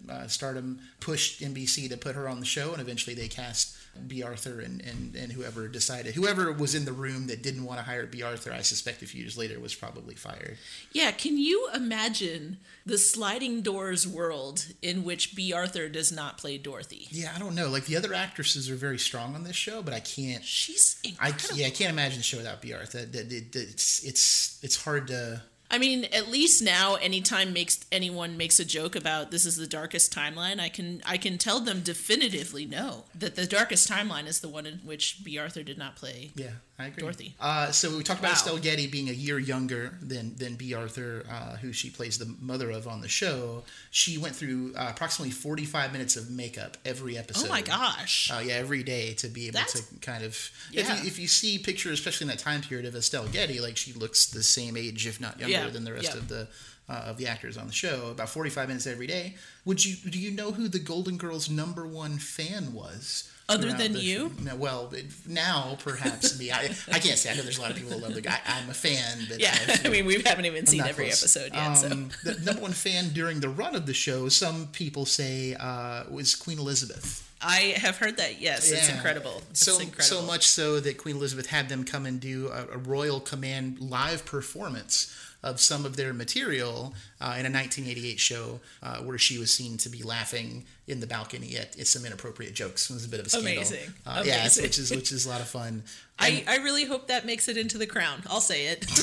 uh, stardom, pushed NBC to put her on the show, and eventually they cast Bea Arthur and, and, and whoever decided whoever was in the room that didn't want to hire Bea Arthur, I suspect a few years later was probably fired. Yeah, can you imagine the sliding doors world in which Bea Arthur does not play Dorothy? Yeah, I don't know. Like the other actresses are very strong on this show, but I can't. She's I yeah, I can't imagine the show without Bea Arthur. It's it's it's hard to. I mean, at least now, anytime makes anyone makes a joke about this is the darkest timeline, I can I can tell them definitively no that the darkest timeline is the one in which Bea Arthur did not play. Yeah, I agree. Dorothy. Uh, so we talked about Wow. Estelle Getty being a year younger than than Bea Arthur, uh, who she plays the mother of on the show. She went through uh, approximately forty five minutes of makeup every episode. Oh my gosh! Uh, yeah, every day to be able That's- to kind of. Yeah. If, you, if you see pictures, especially in that time period of Estelle Getty, like she looks the same age, if not younger, Yeah, than the rest yeah. of the uh, of the actors on the show. About forty five minutes every day. Would you do you know who the Golden Girls' number one fan was Other than the you? No, well, now perhaps me. I, I can't say. I know there's a lot of people that love the guy. I'm a fan, but Yeah, I've- *laughs* I mean, we haven't even I'm seen every close. episode yet. so Um, the number one fan during the run of the show, some people say, uh, was Queen Elizabeth. I have heard that. Yes, it's incredible. It's So incredible. so much so that Queen Elizabeth had them come and do a, a Royal Command live performance of some of their material uh, in a 1988 show uh, where she was seen to be laughing in the balcony at, at some inappropriate jokes. It was a bit of a scandal. Amazing. Uh, Yeah, which is which is a lot of fun. *laughs* I, I really hope that makes it into the crown. I'll say it. *laughs*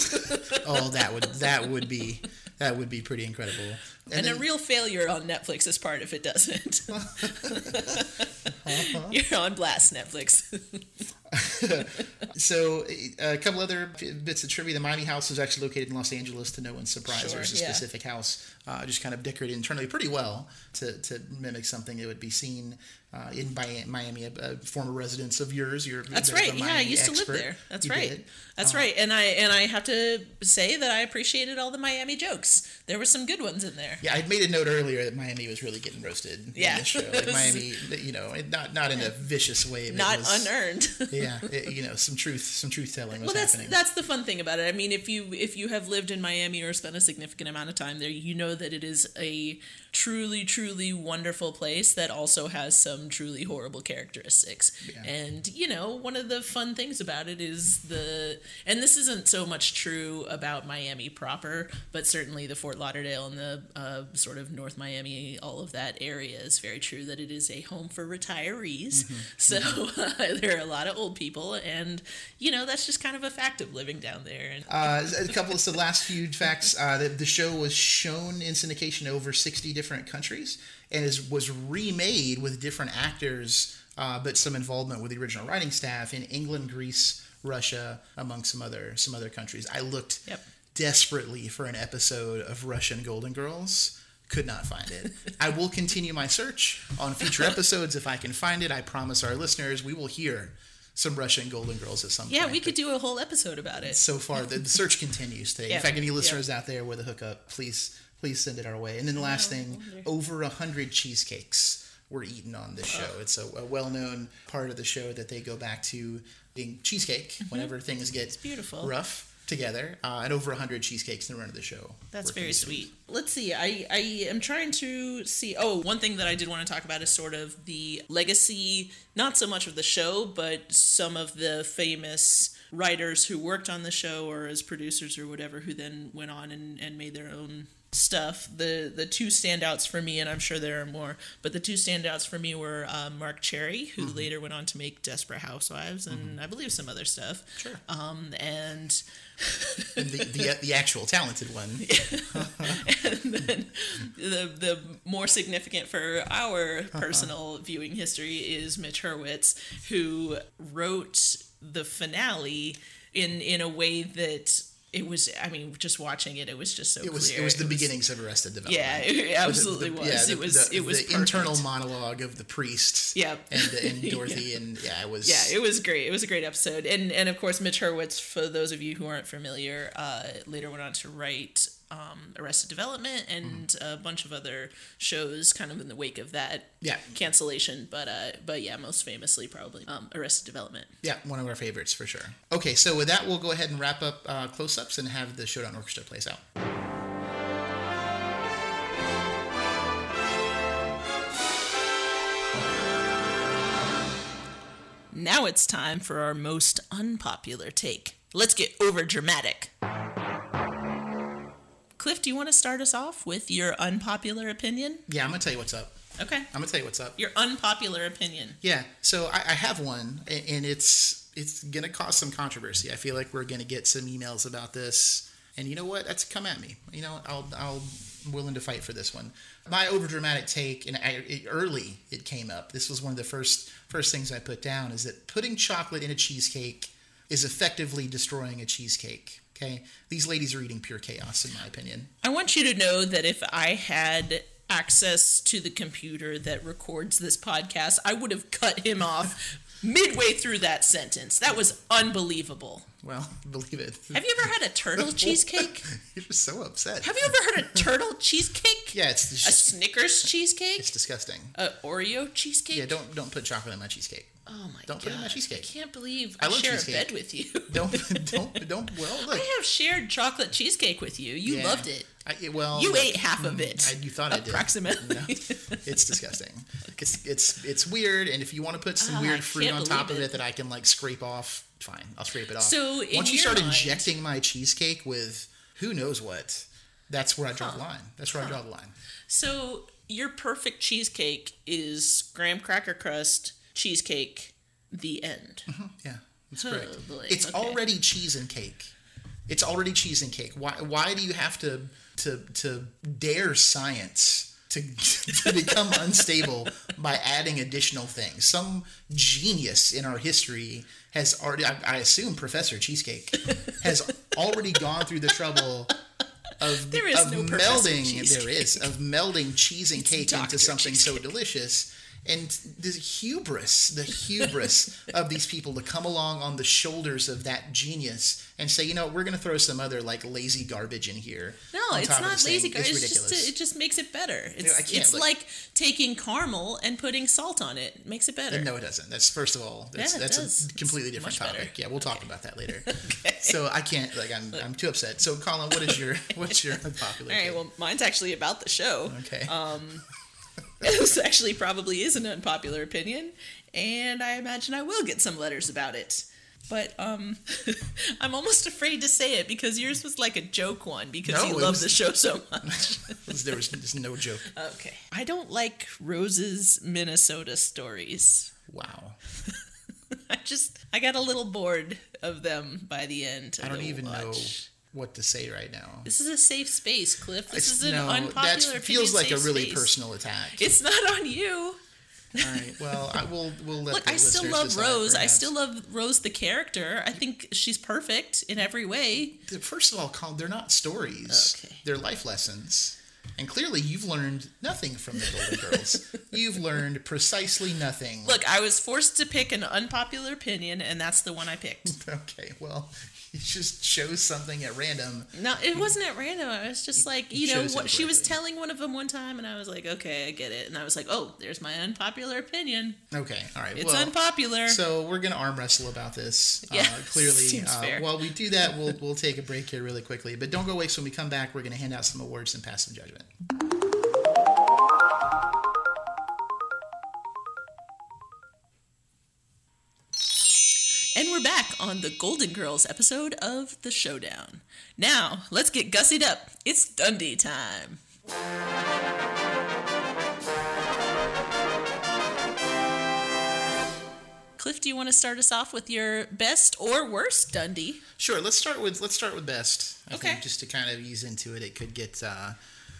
Oh, that would that would be that would be pretty incredible. and then- a real failure on Netflix's part if it doesn't. Uh-huh. *laughs* You're on blast, Netflix. *laughs* So, a couple other bits of trivia. The Miami House is actually located in Los Angeles, to no one's surprise. Sure, There's a yeah. specific house, uh, just kind of decorated internally pretty well to, to mimic something that would be seen uh, in Miami, a, former residence of yours. You're That's bit of a right. Yeah, I used to live there. That's You right. did. That's right. And I and I have to say that I appreciated all the Miami jokes. There were some good ones in there. Yeah, I made a note earlier that Miami was really getting roasted. Yeah. in this show. Like *laughs* Miami, you know, not not in a vicious way. Not was- unearned. *laughs* Yeah, it- you know, some truth, some truth telling was well, that's happening. that's the fun thing about it. I mean, if you if you have lived in Miami or spent a significant amount of time there, you know that it is a truly truly wonderful place that also has some truly horrible characteristics. Yeah. And you know, one of the fun things about it is the and this isn't so much true about Miami proper, but certainly the Fort Lauderdale and the uh, sort of North Miami, all of that area is very true that it is a home for retirees. So *laughs* there are a lot of old people, and you know that's just kind of a fact of living down there. And Uh, a couple of the last few facts. Uh, the, the show was shown in syndication over 60 different countries and is, was remade with different actors, uh, but some involvement with the original writing staff in England, Greece, Russia, among some other some other countries. I looked Yep. desperately for an episode of Russian Golden Girls. Could not find it. I will continue my search on future *laughs* episodes if I can find it. I promise our listeners we will hear some Russian Golden Girls at some yeah, point. Yeah, we could do a whole episode about it. so far the, the search continues today. Yeah, In fact, any yeah. listeners out there with a hookup, please please send it our way. And then the last thing, over a hundred cheesecakes were eaten on this show. It's a, a well-known part of the show that they go back to being cheesecake mm-hmm. whenever things get beautiful. rough together. Uh, and over a hundred cheesecakes in the run of the show. That's very sweet. Let's see. I, I am trying to see. Oh, one thing that I did want to talk about is sort of the legacy, not so much of the show, but some of the famous writers who worked on the show or as producers or whatever who then went on and, and made their own stuff. The the two standouts for me, and I'm sure there are more, but the two standouts for me were uh, Marc Cherry, who later went on to make Desperate Housewives and I believe some other stuff. Sure. Um, and And the, the, the actual talented one. *laughs* and then the the more significant for our uh-huh. personal viewing history is Mitch Hurwitz, who wrote the finale in in a way that it was. I mean, just watching it, it was just so It was clear. it was the beginnings of Arrested Development. Yeah, it absolutely The- the- was. yeah, the- it was. it was the internal monologue of the priest. Yep. and, and *laughs* Dorothy, and yeah, it was. Yeah, it was great. It was a great episode, and and of course Mitch Hurwitz. For those of you who aren't familiar, uh, later went on to write um, Arrested Development and Mm-hmm. a bunch of other shows, kind of in the wake of that Yeah. cancellation. But uh, but yeah, most famously probably um, Arrested Development. Yeah, one of our favorites for sure. Okay, so with that, we'll go ahead and wrap up uh, close ups and have the Showdown Orchestra plays out. Now it's time for our most unpopular take. Let's get over dramatic. Cliff, do you want to start us off with your unpopular opinion? Yeah, I'm gonna tell you what's up. Okay. I'm gonna tell you what's up. Your unpopular opinion. Yeah, so I, I have one, and it's it's gonna cause some controversy. I feel like we're gonna get some emails about this, and you know what? That's come at me. You know, I'll I'll I'm willing to fight for this one. My overdramatic take, and I, it, early it came up. This was one of the first first things I put down is that putting chocolate in a cheesecake is effectively destroying a cheesecake. Okay, these ladies are eating pure chaos, in my opinion. I want you to know that if I had access to the computer that records this podcast, I would have cut him off *laughs* midway through that sentence. That was unbelievable. Well, *laughs* believe it. Have you ever had a turtle *laughs* cheesecake? You're so upset. Have you ever had a turtle cheesecake? Yeah, it's A just, Snickers cheesecake? it's disgusting. A Oreo cheesecake? Yeah, don't don't put chocolate in my cheesecake. Oh my god. Don't god! put it in my cheesecake. I can't believe I I, share cheesecake. a bed with you. *laughs* Don't *laughs* don't don't. Well, look. I have shared chocolate cheesecake with you. You yeah. loved it. I, well, You look, ate half of it. Mm, I, you thought I did. approximately. No, it's disgusting. It's it's it's weird, and if you want to put some ah, I weird fruit on top of it. that I can like scrape off, fine, I'll scrape it off. So, once you start mind- injecting my cheesecake with who knows what, that's where I draw the line. That's where I draw the line. So your perfect cheesecake is graham cracker crust cheesecake. The end. Uh-huh. Yeah, that's Oh, correct. boy, It's okay. already cheese and cake. It's already cheese and cake. Why why do you have to to to dare science to, *laughs* to become unstable by adding additional things? Some genius in our history has already I, I assume Professor Cheesecake has already gone through the trouble of, There is of no melding there is of melding cheese and cake into Dr. something so delicious and the hubris the hubris *laughs* of these people to come along on the shoulders of that genius and say you know we're going to throw some other like lazy garbage in here No, it's not thing. lazy. it's It's, ridiculous just it just makes it better. It's, I can't, it's like- like taking caramel and putting salt on it. It makes it better. no, it doesn't. That's first of all, that's, Yeah, that's does. a completely It's different much better. topic. Yeah, we'll talk about that later. *laughs* So I can't like I'm I'm too upset. So Collin, what is your what's your *laughs* unpopular? All right. take? Well, mine's actually about the show. okay. Um, this actually probably is an unpopular opinion, and I imagine I will get some letters about it. But um, *laughs* I'm almost afraid to say it because yours was like a joke one because No, you it love was- the show so much. *laughs* there was just no joke. okay. I don't like Rose's Minnesota stories. Wow. *laughs* I just I got a little bored of them by the end. I don't the even know watch. What to say right now. This is a safe space, Cliff. This It's- is an no, unpopular that feels like a really space. personal attack. It's not on you. All right. Well, I will. We'll let. Look, I still love Rose. I still love Rose the character. I think she's perfect in every way. First of all, they're not stories. Okay. They're life lessons. And clearly, you've learned nothing from the Golden Girls. *laughs* you've learned precisely nothing. Look, I was forced to pick an unpopular opinion, and that's the one I picked. *laughs* Okay. Well, *laughs* you just chose something at random. No, it wasn't at random. I was just like, you know, what she was telling one of them one time, and I was like, okay, I get it. And I was like, oh, there's my unpopular opinion. Okay. All right. It's well, unpopular. So we're gonna arm wrestle about this. Yeah, *laughs* uh, clearly. seems uh, fair. While we do that, we'll we'll take a break here really quickly. But don't go away. So when we come back, we're gonna hand out some awards and pass some judgment. And we're back on the Golden Girls episode of The Showdown. Now, let's get gussied up. It's Dundee time. Cliff, do you want to start us off with your best or worst Dundee? Sure. Let's start with let's start with best. I Okay. just to kind of ease into it, it could get uh,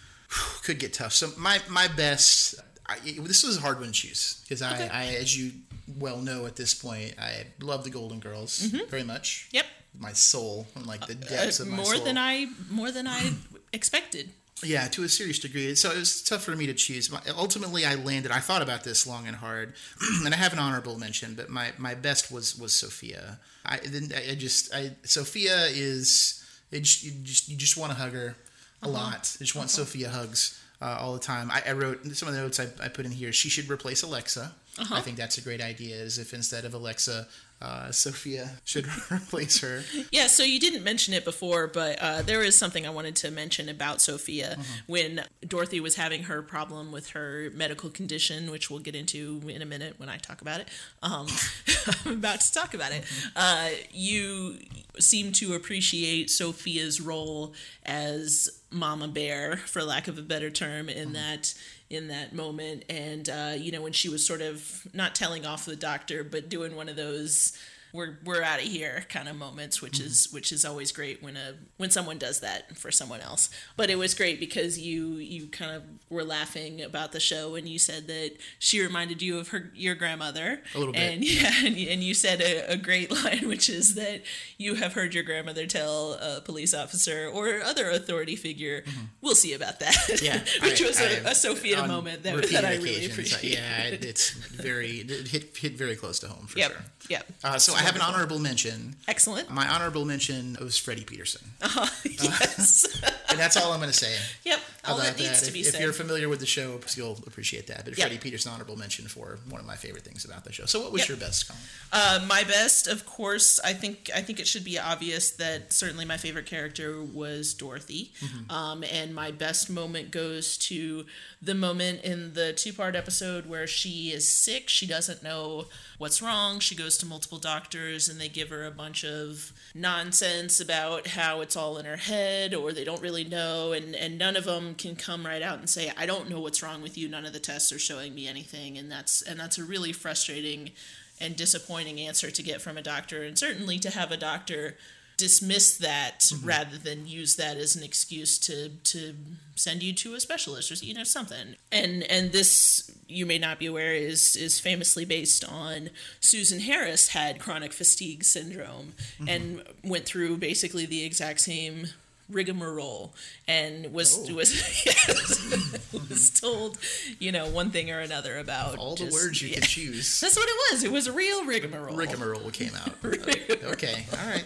*sighs* could get tough. So my my best. I, this was a hard one to choose because I, Okay. I, as you well know at this point, I love the Golden Girls very much. Yep. My soul, like the Mm-hmm. Uh, depths of my more soul. than I more than I *laughs* expected. Yeah, to a serious degree. So it was tough for me to choose. Ultimately, I landed. I thought about this long and hard, *clears throat* and I have an honorable mention. But my, my best was was Sophia. I then I just I Sophia is it just, you just you just want to hug her a lot. You just want Sophia hugs uh, all the time. I, I wrote some of the notes I, I put in here. She should replace Alexa. I think that's a great idea. Is if instead of Alexa, uh, Sophia should *laughs* replace her. Yeah, so you didn't mention it before, but uh, there is something I wanted to mention about Sophia when Dorothy was having her problem with her medical condition, which we'll get into in a minute when I talk about it. Um, *laughs* I'm about to talk about it. Uh, you seem to appreciate Sophia's role as Mama Bear, for lack of a better term, in that in that moment, and uh, you know when she was sort of not telling off the doctor, but doing one of those we're we're out of here kind of moments which is which is always great when a when someone does that for someone else but it was great because you you kind of were laughing about the show and you said that she reminded you of her your grandmother A little bit. and *laughs* yeah and, and you said a, a great line *laughs* which is that you have heard your grandmother tell a police officer or other authority figure we'll see about that Mm-hmm. Yeah, *laughs* which I- was I a a Sophia moment that, that I really appreciate Yeah, it's very it hit hit very close to home for yep sure. yep Uh, so I have an honorable mention. excellent My honorable mention was Freddie Peterson, uh-huh. *laughs* yes *laughs* and that's all I'm going to say. Yep. All about that needs that. to if, be if said. you're familiar with the show, you'll appreciate that. But Yeah. Freddie Peterson, honorable mention for one of my favorite things about the show. So, what was Yep. your best, Collin? Uh, my best, of course. I think I think it should be obvious that certainly my favorite character was Dorothy, um, and my best moment goes to the moment in the two part episode where she is sick. She doesn't know what's wrong. She goes to multiple doctors, and they give her a bunch of nonsense about how it's all in her head, or they don't really know, and and none of them can come right out and say, "I don't know what's wrong with you. None of the tests are showing me anything," and that's and that's a really frustrating and disappointing answer to get from a doctor, and certainly to have a doctor dismiss that mm-hmm. rather than use that as an excuse to to send you to a specialist or you know something. And and this you may not be aware is is famously based on Susan Harris had chronic fatigue syndrome mm-hmm. and went through basically the exact same rigmarole and was oh. was *laughs* yes, was told you know one thing or another about All the words you yeah. could choose. That's what it was. It was a real rigmarole. Rigmarole came out. *laughs* okay, all right.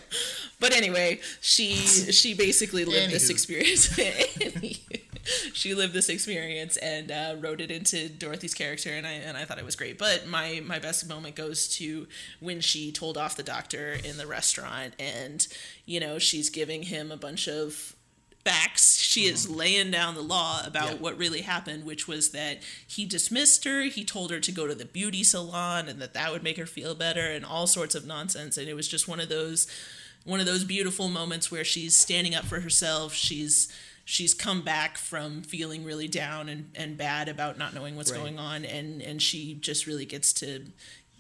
But anyway, she she basically lived this experience. *laughs* *laughs* she lived this experience and uh, wrote it into Dorothy's character, and I and I thought it was great. But my my best moment goes to when she told off the doctor in the restaurant, and you know she's giving him a bunch of facts. She is laying down the law about Mm-hmm. Yeah. what really happened, which was that he dismissed her. He told her to go to the beauty salon and that that would make her feel better and all sorts of nonsense. And it was just one of those one of those beautiful moments where she's standing up for herself. She's she's come back from feeling really down and, and bad about not knowing what's Right. going on and and she just really gets to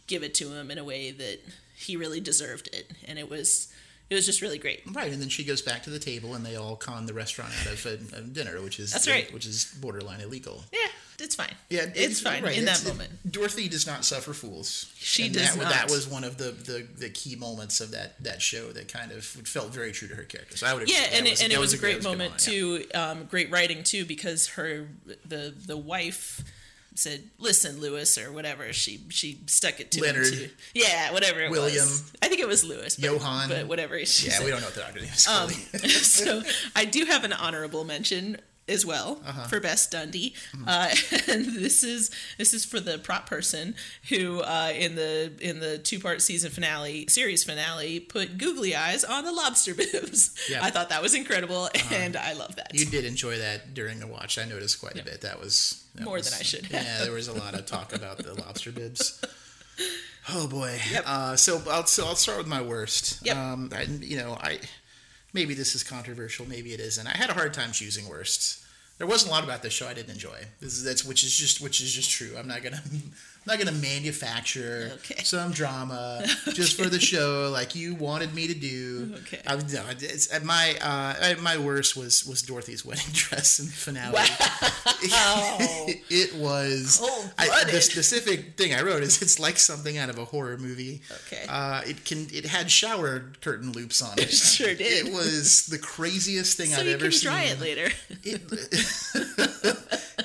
give it to him in a way that he really deserved it. And it was it was just really great. Right, and then she goes back to the table, and they all con the restaurant out of a, a dinner, which is That's right. which is borderline illegal. Yeah, it's fine. Yeah, it's fine right, in that it- moment. Dorothy does not suffer fools. She And does that, not. That was one of the, the, the key moments of that, that show that kind of felt very true to her character. So I would. Yeah, and was- it, and it was, a great moment yeah. too. Um, great writing too, because her the the wife said, "Listen, Lewis," or whatever. She she stuck it to him, too. Yeah, whatever it William. was. I think it was Lewis. But, Johann. but whatever. She Yeah, said. we don't know what the doctor name is. Um, *laughs* so I do have an honorable mention as well Uh-huh. for best Dundee, Mm-hmm. uh, *laughs* and this is this is for the prop person who uh, in the in the two part season finale series finale put googly eyes on the lobster *laughs* bibs. Uh-huh. I thought that was incredible, and I love that. you did enjoy that during the watch. I noticed quite a bit. That was that More was- than I should Yeah, there was a lot of talk about the lobster bibs. *laughs* Oh boy. Yep. Uh, so I'll so I'll start with my worst. Yep. Um, I, you know, I maybe this is controversial, maybe it isn't. I had a hard time choosing worst. There wasn't a lot about this show I didn't enjoy. This is that's which is just which is just true. I'm not gonna not gonna manufacture Okay. some drama *laughs* just for the show like you wanted me to do. Okay. I, no, it's, at my uh, at my worst was was Dorothy's wedding *laughs* dress in the finale. *laughs* it was I, the specific thing I wrote is it's like something out of a horror movie. Okay. Uh, it can it had shower curtain loops on it. sure did. It was the craziest thing so I've you ever can seen. try it later. It,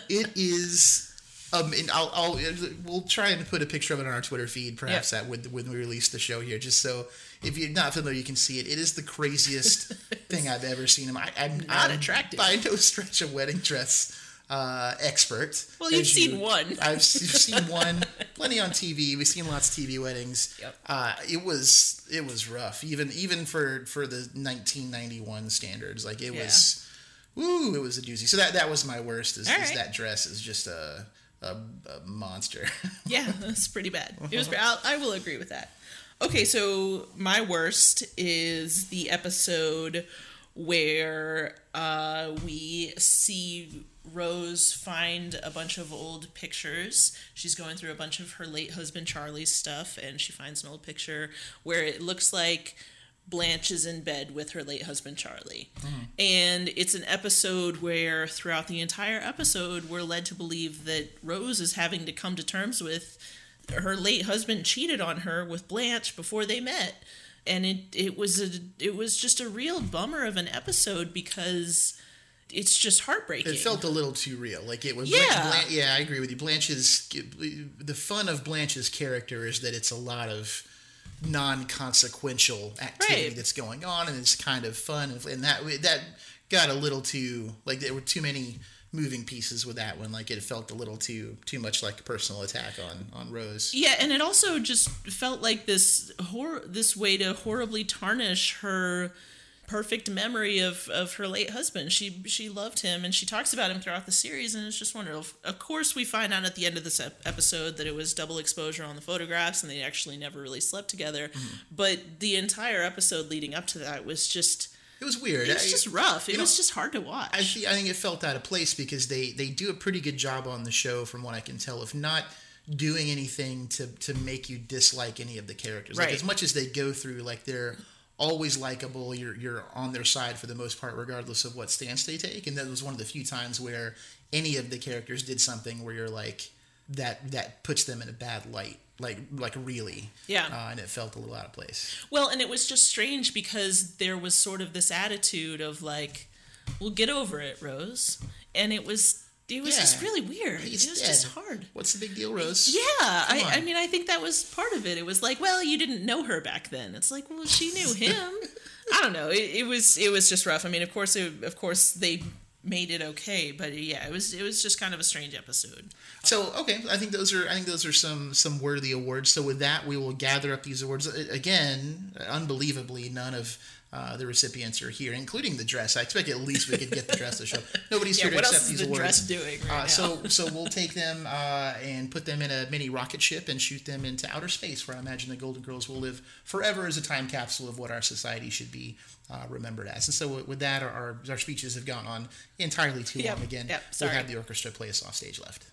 it is. Um, and I'll, I'll we'll try and put a picture of it on our Twitter feed, perhaps that when, when we release the show here, just so if you're not familiar, you can see it. It is the craziest *laughs* thing I've ever seen. I, I'm Not I'm attractive. by no stretch a wedding dress uh, expert. Well, you've seen one. *laughs* I've seen one, plenty on TV. We've seen lots of TV weddings. Yep. Uh, it was it was rough, even even for for the 1991 standards. Like it Yeah. was, woo, it was a doozy. So that that was my worst. Is, is right. that dress is just a a, a monster. *laughs* Yeah, that's pretty bad. It was. I'll, I will agree with that. Okay, so my worst is the episode where uh, we see Rose find a bunch of old pictures. She's going through a bunch of her late husband Charlie's stuff, and she finds an old picture where it looks like Blanche is in bed with her late husband Charlie. Mm. And it's an episode where throughout the entire episode we're led to believe that Rose is having to come to terms with her late husband cheated on her with Blanche before they met. And it it was a it was just a real bummer of an episode because it's just heartbreaking. It felt a little too real. Like it was. Yeah. Blan- yeah, I agree with you. Blanche's the fun of Blanche's character is that it's a lot of non-consequential activity Right. that's going on, and it's kind of fun, and, that that got a little too like there were too many moving pieces with that one. Like it felt a little too too much like a personal attack on on Rose. Yeah, and it also just felt like this hor- this way to horribly tarnish her perfect memory of, of her late husband. She she loved him and she talks about him throughout the series and it's just wonderful. Of course, we find out at the end of this ep- episode that it was double exposure on the photographs and they actually never really slept together. Mm-hmm. But the entire episode leading up to that was just It was weird. it was just rough. It you know, was just hard to watch. I, I think it felt out of place because they they do a pretty good job on the show, from what I can tell, of not doing anything to to make you dislike any of the characters. Like Right. as much as they go through, like they're always likable. You're you're on their side for the most part, regardless of what stance they take. And that was one of the few times where any of the characters did something where you're like that that puts them in a bad light. Like like really, Yeah. uh, and it felt a little out of place. Well, and it was just strange because there was sort of this attitude of like, we'll get over it, Rose," and it was it was just really weird. He's it was dead. just hard. What's the big deal, Rose? Yeah, I, I mean, I think that was part of it. It was like, well, you didn't know her back then. It's like, well, she knew *laughs* him. I don't know. It, it was it was just rough. I mean, of course, it, of course, they made it okay, but yeah, it was it was just kind of a strange episode. So okay, I think those are I think those are some some worthy awards. So with that, we will gather up these awards again. Unbelievably, none of uh, the recipients are here, including the dress. I expect at least we could get the dress to show. *laughs* Nobody's Yeah, here to what else accept is these the awards. dress doing right uh? So *laughs* so we'll take them uh, and put them in a mini rocket ship and shoot them into outer space, where I imagine the Golden Girls will live forever as a time capsule of what our society should be uh, remembered as. And so with, that, our, our speeches have gone on entirely too Yep, long. Again, yep, we'll have the orchestra play us off stage left.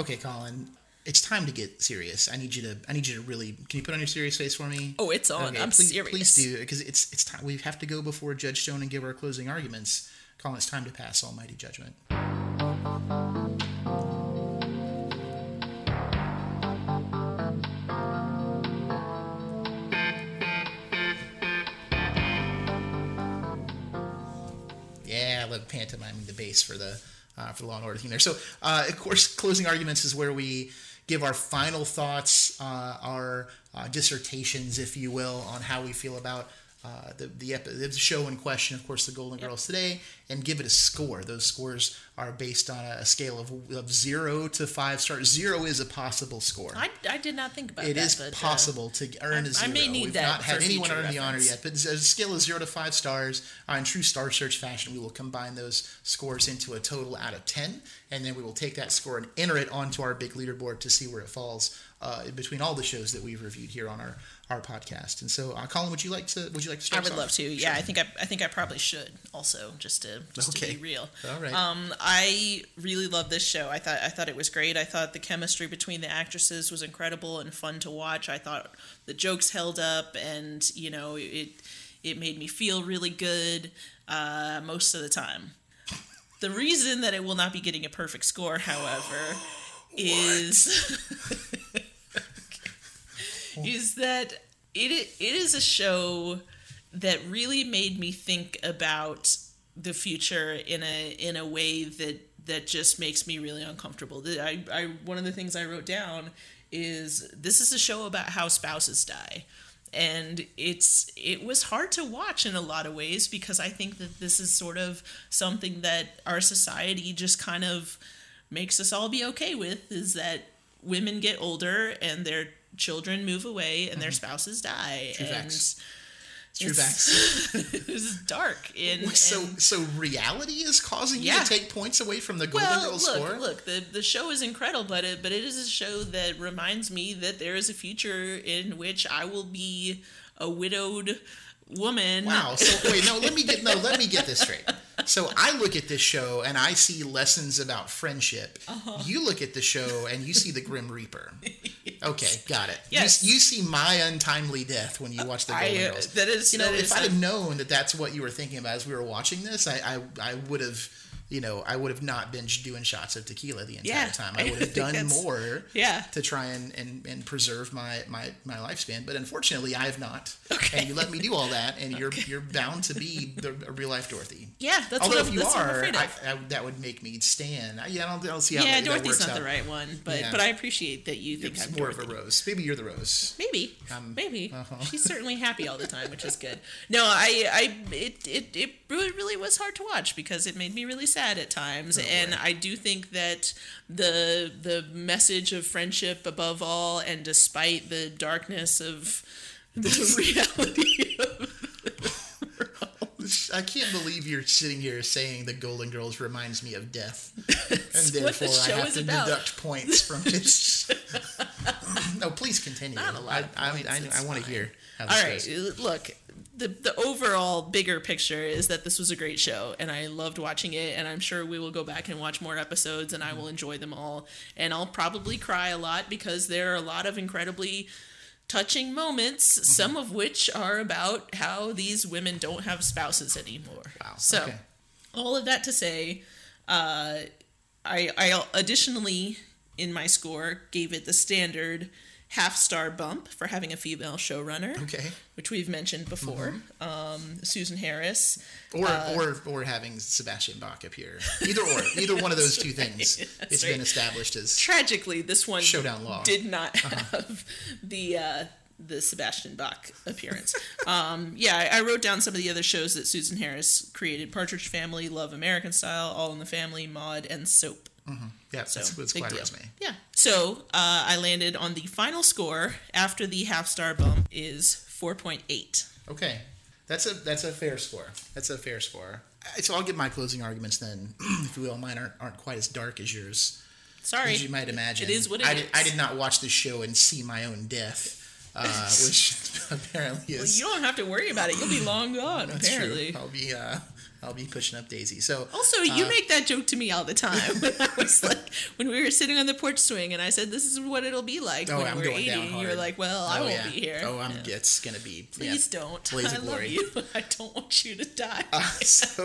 Okay, Collin, it's time to get serious. I need you to. I need you to really. Can you put on your serious face for me? Oh, it's on. I'm please, serious. Please do, because it's it's time. We have to go before Judge Stone and give our closing arguments. Collin, it's time to pass almighty judgment. Yeah, I love pantomiming the bass for the uh, for the Law and Order thing there. So, uh, of course, closing arguments is where we give our final thoughts, uh, our uh, dissertations, if you will, on how we feel about uh, the the, epi- the show in question. Of course, the Golden Girls today, and give it a score. Those scores are based on a, scale of, of zero to five stars. Zero is a possible score. I, I did not think about It that. is but, uh, possible to earn a I zero. may need We've that not had anyone earn the honor yet, but a scale of zero to five stars, uh, in true Star Search fashion, we will combine those scores into a total out of ten, and then we will take that score and enter it onto our big leaderboard to see where it falls uh, between all the shows that we've reviewed here on our, our podcast. And so, uh, Collin, would you like to would you like to I would love to. Yeah, I think I, I think I probably should also just to just Okay. to be real. All right. Um, I really love this show. I thought I thought it was great. I thought the chemistry between the actresses was incredible and fun to watch. I thought the jokes held up, and you know it it made me feel really good uh, most of the time. The reason that it will not be getting a perfect score, however, *laughs* is *laughs* is that it it is a show that really made me think about the future in a in a way that that just makes me really uncomfortable. I, I one of the things I wrote down is this is a show about how spouses die. And it's it was hard to watch in a lot of ways because I think that this is sort of something that our society just kind of makes us all be okay with is that women get older and their children move away and their spouses die. Mm-hmm. True and facts. True it's- facts. *laughs* it's dark. And, So, and- so reality is causing you to take points away from the Golden well, Girls look, score. look. The the show is incredible, but it but it is a show that reminds me that there is a future in which I will be a widowed woman. Wow. So wait, no. Let me get no. Let me get this straight. *laughs* So I look at this show and I see lessons about friendship. Uh-huh. You look at the show and you see the Grim Reaper. *laughs* Okay, got it. You- Yes. You, see my untimely death when you watch the Golden I, uh, Girls. that is You know, if I'd a- have known that that's what you were thinking about as we were watching this, I I, I would have you know, I would have not been doing shots of tequila the entire Yeah, time. *laughs* I would have done more Yeah. to try and, and, and preserve my, my, my lifespan. But unfortunately, I have not. Okay. And you let me do all that, and you're you're bound to be the a real life Dorothy. Yeah, that's Although what I'm, if you are, I. I, that would make me Stan. I, yeah, I don't, I don't see how yeah, that, Dorothy's that not the right one, but Yeah. but I appreciate that you think It's I'm more Dorothy. of a rose. Maybe you're the rose. Maybe, Um, maybe uh-huh. she's *laughs* certainly happy all the time, which is good. No, I, I, it, it, it really was hard to watch because it made me really sad at times, Oh, and. I do think that the the message of friendship above all, and despite the darkness of the *laughs* reality of I can't believe you're sitting here saying the Golden Girls reminds me of death, *laughs* and what the therefore I have to about. deduct points from *laughs* this. no, please continue. Not a lot I, points, I, I, want to hear how this right, look, the the overall bigger picture is that this was a great show, and I loved watching it, and I'm sure we will go back and watch more episodes, and I will enjoy them all, and I'll probably cry a lot because there are a lot of incredibly touching moments, Mm-hmm. some of which are about how these women don't have spouses anymore. Wow, So, okay. all of that to say, uh, I, I additionally in my score gave it the standard half star bump for having a female showrunner, Okay. which we've mentioned before. Um, Susan Harris. Or, Uh, or or having Sebastian Bach appear. Either or. *laughs* Either one of those two things. That's It's right. been established as Tragically, this one Showdown Law. Uh-huh. did not have the uh, the Sebastian Bach appearance. um, yeah, I, I wrote down some of the other shows that Susan Harris created: Partridge Family, Love American Style, All in the Family, Maude, and Soap. Yeah, So that's, that's big deal. resume. Yeah. So uh, I landed on the final score after the half star bump is four point eight. Okay, that's a that's a fair score. That's a fair score. Uh, So I'll give my closing arguments then, *clears throat* if you will. Mine aren't, aren't quite as dark as yours, Sorry, as you might imagine. It is what it I is. Did, I did not watch this show and see my own death, uh, *laughs* which *laughs* apparently Well, is you don't have to worry about it. You'll be long gone. apparently. true. I'll be uh, I'll be pushing up Daisy. So Also, you uh, make that joke to me all the time. When *laughs* I was like, when we were sitting on the porch swing, and I said, "This is what it'll be like Oh, when I'm we're going 80. down and hard. You're like, "Well, I oh, won't yeah. be here." Oh, I'm. Yeah. It's gonna be. yeah, Please don't. blaze I of love you. *laughs* I don't want you to die. so,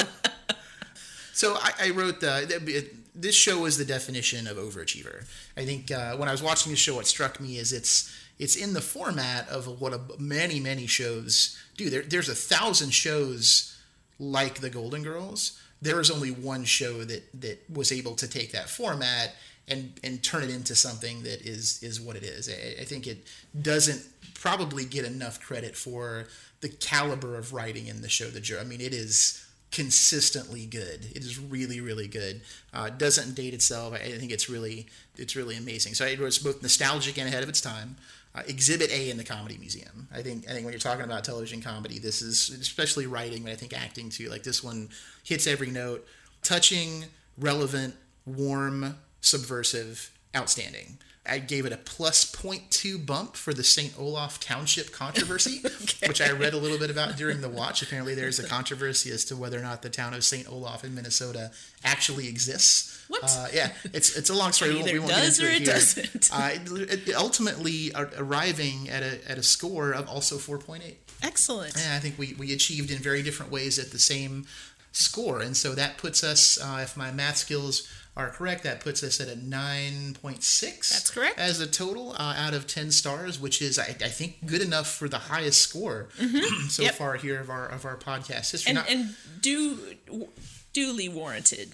*laughs* so I, I wrote the, this show was the definition of overachiever. I think uh, when I was watching the show, what struck me is it's it's in the format of what a, many many shows do. There, there's a thousand shows like the Golden Girls. There is only one show that that was able to take that format and and turn it into something that is is what it is. I, I think it doesn't probably get enough credit for the caliber of writing in the show. The Joe. I mean, it is consistently good. It is really, really good. Uh, doesn't date itself. I think it's really, it's really amazing. So it was both nostalgic and ahead of its time. Uh, Exhibit A in the Comedy Museum. I think, I think when you're talking about television comedy, this is especially writing, but I think acting too. Like this one hits every note. Touching, relevant, warm, subversive, outstanding. I gave it a plus 0.2 bump for the St. Olaf Township controversy, *laughs* which I read a little bit about during the watch. Apparently, there's a controversy as to whether or not the town of St. Olaf in Minnesota actually exists. What? Uh, yeah, it's it's a long story. Won't, Either we does or it here. doesn't. Uh, it, it ultimately arriving at a at a score of also 4.8. Excellent. Yeah, I think we, we achieved in very different ways at the same score. And so that puts us, uh, if my math skills are correct, that puts us at a 9.6. That's correct. As a total uh, out of 10 stars, which is, I, I think, good enough for the highest score *clears throat* so Mm-hmm. Yep. far here of our of our podcast history. And Not and do duly warranted.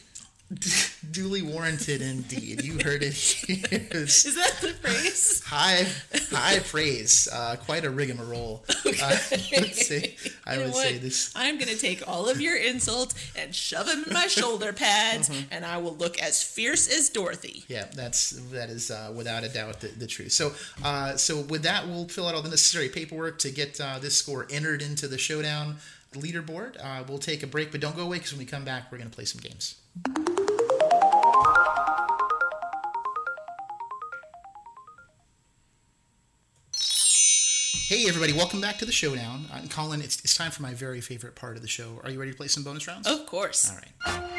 *laughs* duly warranted indeed. You heard it here. *laughs* It's that the phrase? high high praise. Uh, quite a rigmarole. Uh, I would say, I you would say this. I'm gonna take all of your insults and shove them in my shoulder pads, Mm-hmm. and I will look as fierce as Dorothy. Yeah, that's that is uh, without a doubt the, the truth. So, uh, so with that, we'll fill out all the necessary paperwork to get uh, this score entered into the showdown leaderboard. Uh, we'll take a break, but don't go away because when we come back, we're going to play some games. Hey everybody, welcome back to the showdown. Uh, Collin, it's, it's time for my very favorite part of the show. Are you ready to play some bonus rounds? Of course. All right.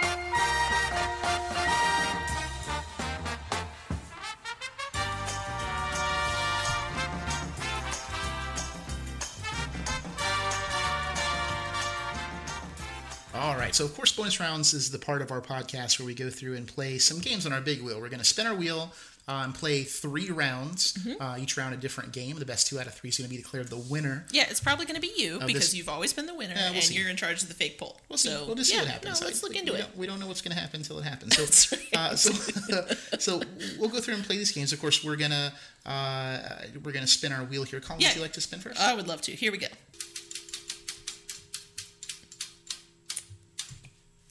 Right, so of course, bonus rounds is the part of our podcast where we go through and play some games on our big wheel. We're going to spin our wheel uh, and play three rounds, Mm-hmm. uh, each round a different game. The best two out of three is going to be declared the winner. Yeah, it's probably going to be you because this- you've always been the winner, we'll and see. you're in charge of the fake poll. We'll see. So, we'll just see yeah, what happens. No, let's I- look we into it. don't- We don't know what's going to happen until it happens. *laughs* So, That's right. uh, so, *laughs* so we'll go through and play these games. Of course, we're gonna uh, we're gonna spin our wheel here. Collin, Yeah. would you like to spin first? I would love to. Here we go.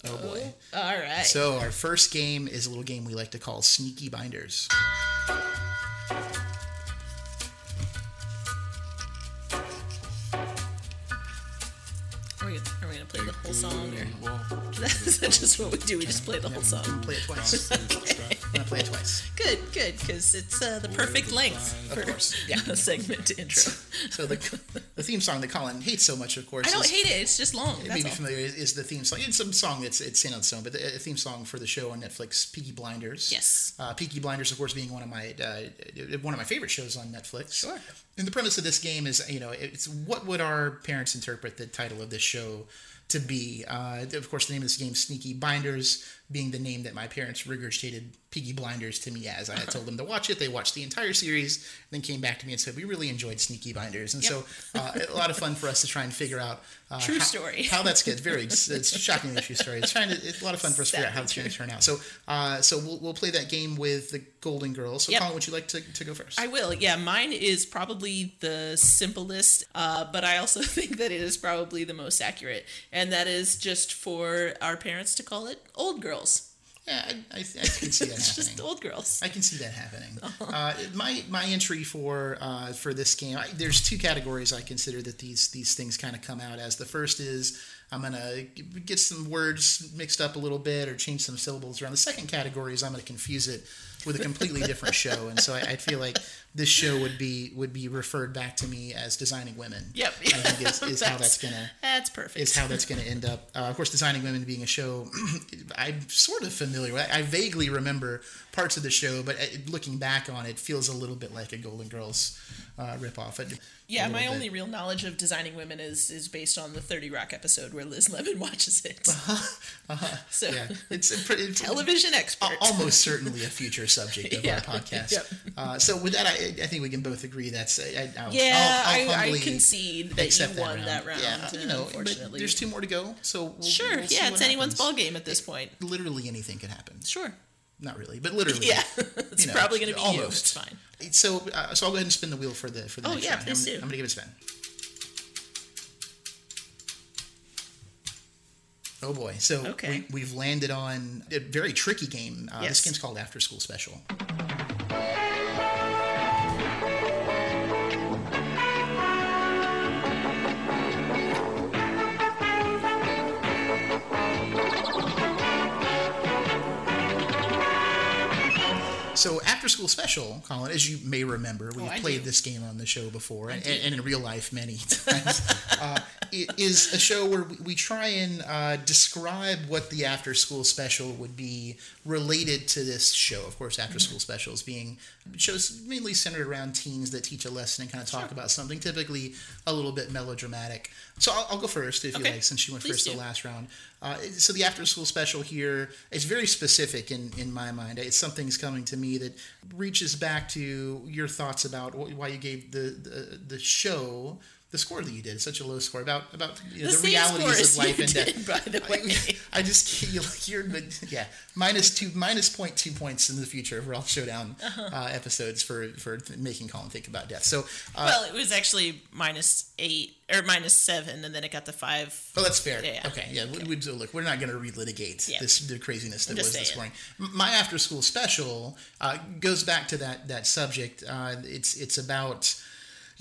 Oh boy. All right. So our first game is a little game we like to call Sneaky Binders. are we, are we going to play the whole song? Or *laughs* is that just what we do? We just play the whole song. Play it twice. *laughs* I'm gonna play it twice. Good, good, because it's uh, the perfect length for course, *laughs* a segment to intro. *laughs* So the, the theme song that Collin hates so much, of course, I don't is, hate it. It's just long. it may be all. familiar is, is the theme song. It's some song that's it's in on its own, but the uh, theme song for the show on Netflix, Peaky Blinders. Yes. Uh, Peaky Blinders, of course, being one of my uh, one of my favorite shows on Netflix. Sure. And the premise of this game is, you know, it's what would our parents interpret the title of this show to be? Uh, of course, the name of this game, Sneaky Binders, being the name that my parents regurgitated Piggy Blinders to me as. I had told them to watch it. They watched the entire series, and then came back to me and said, "We really enjoyed Sneaky Binders." And so, uh, a lot of fun for us to try and figure out uh, True how, story. *laughs* how that's good. Very, it's, it's shockingly true story. It's trying to, it's a lot of fun for us to figure out how it's going to turn out. So, uh, so we'll, we'll play that game with the Golden Girls. So, Yep. Collin, would you like to, to go first? I will. Yeah, mine is probably the simplest, uh, but I also *laughs* think that it is probably the most accurate, and that is just for our parents to call it old girls. Yeah, I, I, I can see *laughs* that It's happening. just old girls. I can see that happening. *laughs* Uh, my my entry for uh, for this game, I, there's two categories I consider that these these things kind of come out as. The first is I'm gonna get some words mixed up a little bit or change some syllables around. The second category is I'm gonna confuse it with a completely different *laughs* show, and so I, I feel like this show would be would be referred back to me as designing women. Yep. I think is, is *laughs* how that's gonna That's perfect. is how that's going to end up. Uh, of course, Designing Women being a show *clears throat* I'm sort of familiar with. I vaguely remember parts of the show, but uh, looking back on it, feels a little bit like a Golden Girls uh, ripoff. A- yeah, a my little only real knowledge of designing women is is based on the Thirty Rock episode where Liz Lemon *laughs* watches it. Uh-huh. Uh-huh. *laughs* So Yeah, it's a pretty, *laughs* television expert. almost certainly a future subject of Yeah. our podcast. Yep. Uh, so with that, I, I think we can both agree that's. I, I'll, yeah, I'll, I'll I, I concede that you accept won that round. Yeah, you know, unfortunately, there's two more to go. So we'll, sure. we'll yeah, it's anyone's happens. ball game at this point. Literally anything could happen. Sure. Not really, but literally. Yeah, it's you know, probably going to be you. almost. It's fine. So, uh, so I'll go ahead and spin the wheel for the for the Oh, next yeah, round. please I'm, do. I'm gonna give it a spin. Oh boy! So Okay. we, we've landed on a very tricky game. Uh, This game's called After School Special. So, After School Special, Collin, as you may remember, we've Oh, played do. this game on the show before, and, and in real life many *laughs* times. uh, it is a show where we, we try and uh, describe what the After School Special would be related to this show. Of course, After School Specials being shows mainly centered around teens that teach a lesson and kind of talk about something, typically a little bit melodramatic. So, I'll, I'll go first if you like, since you went Please first the last round. Uh, so the after school special here is very specific in, in my mind. It's something's coming to me that reaches back to your thoughts about why you gave the, the the show the score that you did. Such a low score about about you know, The the, realities of life you and death. by the way. I, *laughs* I just you're, you're but yeah minus two minus point two points in the future for all showdown uh episodes for for making Collin think about death. So uh, well, it was actually minus eight or minus seven, and then it got the five. Oh, that's fair. Yeah, yeah. Okay, yeah. We, we, look, we're not going to relitigate Yeah. this the craziness that was this morning. My after school special uh, goes back to that that subject. Uh, it's it's about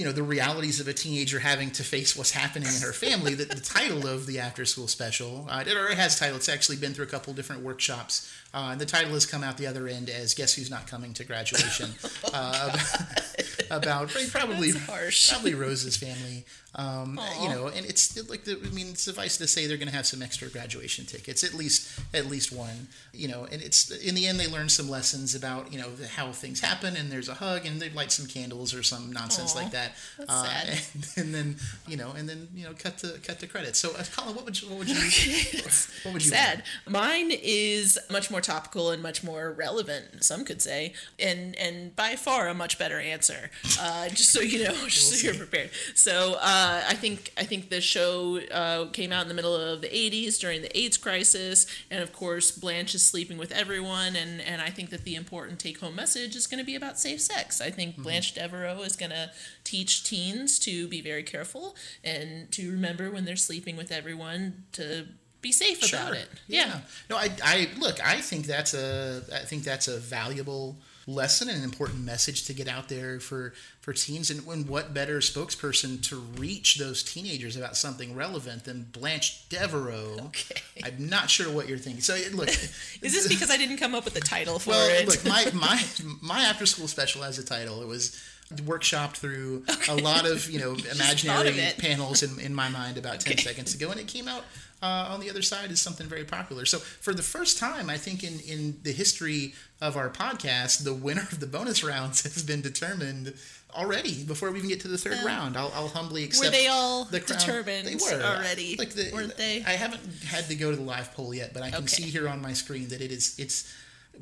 you know the realities of a teenager having to face what's happening in her family. the, the title of the after school special, uh, it already has a title. It's actually been through a couple different workshops. Uh, and the title has come out the other end as "Guess Who's Not Coming to Graduation." *laughs* uh, *laughs* about probably harsh. probably Rose's family. Um, you know, and it's like the, I mean, suffice to say, they're going to have some extra graduation tickets, at least at least one. You know, and it's in the end they learn some lessons about you know how things happen, and there's a hug, and they light some candles or some nonsense Aw. like that. That. That's uh, sad. And, and then you know, and then you know, cut to cut to credits. So, uh, Collin, what would you what would you *laughs* what would you Sad. Mine is much more topical and much more relevant. Some could say, and and by far a much better answer. Uh, just so you know, *laughs* just so you're prepared. So uh, I think I think the show uh, came out in the middle of the '80s during the AIDS crisis, and of course Blanche is sleeping with everyone, and and I think that the important take-home message is going to be about safe sex. I think Blanche Devereaux is going to teach teens to be very careful and to remember when they're sleeping with everyone to be safe about it. Yeah. No, I, I look. I think that's a. I think that's a valuable lesson and an important message to get out there for for teens. And when what better spokesperson to reach those teenagers about something relevant than Blanche Devereaux? Okay. I'm not sure what you're thinking. So look, *laughs* Is this because I didn't come up with the title for well, it? look, my my *laughs* my after school special has a title. It was workshopped through a lot of you know *laughs* imaginary panels in, in my mind about 10 seconds ago and it came out uh, on the other side is something very popular so for the first time i think in in the history of our podcast the winner of the bonus rounds *laughs* has been determined already before we even get to the third round I'll, I'll humbly accept were they all the crown. determined they were already? like the, weren't they? i haven't had to go to the live poll yet but i can Okay. see here on my screen that it is it's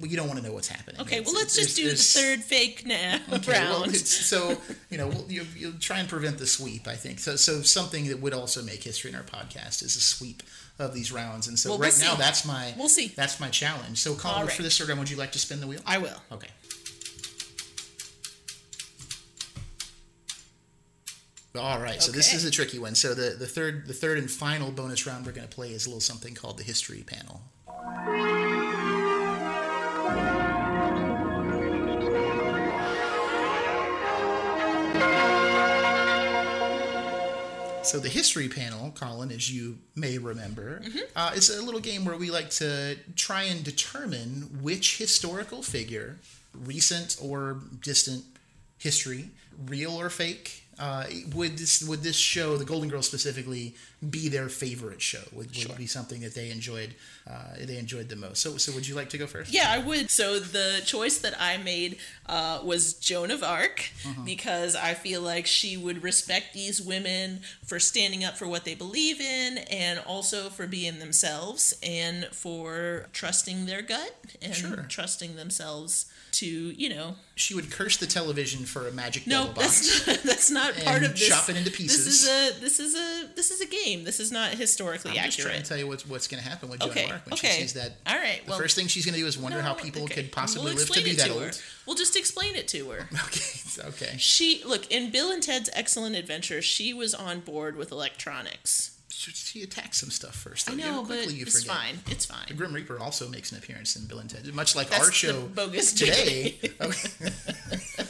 you don't want to know what's happening okay, It's- well, let's just do the third fake now *laughs* Okay, round. it's- so you know, we'll, you you try and prevent the sweep. I think so. So something that would also make history in our podcast is a sweep of these rounds. And so Well, we'll right now, see. that's my We'll see. That's my challenge. So Collin, right. for this round, would you like to spin the wheel? I will. Okay. All right, so this is a tricky one. So the, the third the third and final bonus round we're going to play is a little something called the history panel. So the history panel, Collin, as you may remember, uh, is a little game where we like to try and determine which historical figure, recent or distant history, real or fake, uh, would this would this show, the Golden Girls specifically, be their favorite show? Would, would it be something that they enjoyed uh, they enjoyed the most? So so would you like to go first? Yeah, I would. So the choice that I made uh, was Joan of Arc Uh-huh. because I feel like she would respect these women for standing up for what they believe in and also for being themselves and for trusting their gut and Sure. trusting themselves to, you know, She would curse the television for a magic no, box. *laughs* that's not, that's not part of this. chop it into pieces This is a this is a this is a game. This is not historically I'm just trying to tell you what's what's going to happen with Joan Okay, of Arc when okay. she sees that. All right, well, The first thing she's going to do is wonder how people okay. could possibly We'll live to be that to old. We'll just explain it to her. *laughs* Okay, okay. She look in Bill and Ted's Excellent Adventure. She was on board with electronics. She, attacks some stuff first. I though. know, quickly but you it's forget. fine. It's fine. The. Grim Reaper also makes an appearance in Bill and Ted, much like That's our show bogus today. *laughs* Okay. *laughs*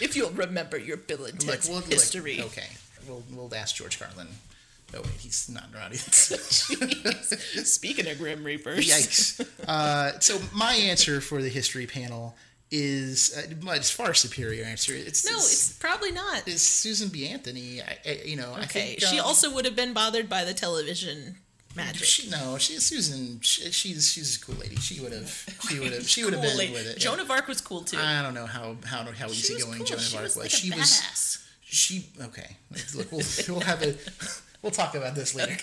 If you'll remember your Bill and Like, Ted's like, history. okay, we'll we'll ask George Carlin. Oh wait, he's not around either. Jeez. Speaking of Grim Reapers, Yikes. Uh, so my answer for the history panel is uh, much far superior answer. It's No, it's, it's probably not. it's Susan B. Anthony. I, I, you know, I Okay, think she um, also would have been bothered by the television magic. She, no, she Susan. She, she's she's a cool lady. She would have. *laughs* She would have. She would have Cool been lady. with it. Joan of Arc was cool too. I don't know how how how she easy going cool. Joan of Arc was was. like she was. She okay. Look, we'll we'll have a. *laughs* We'll talk about this later.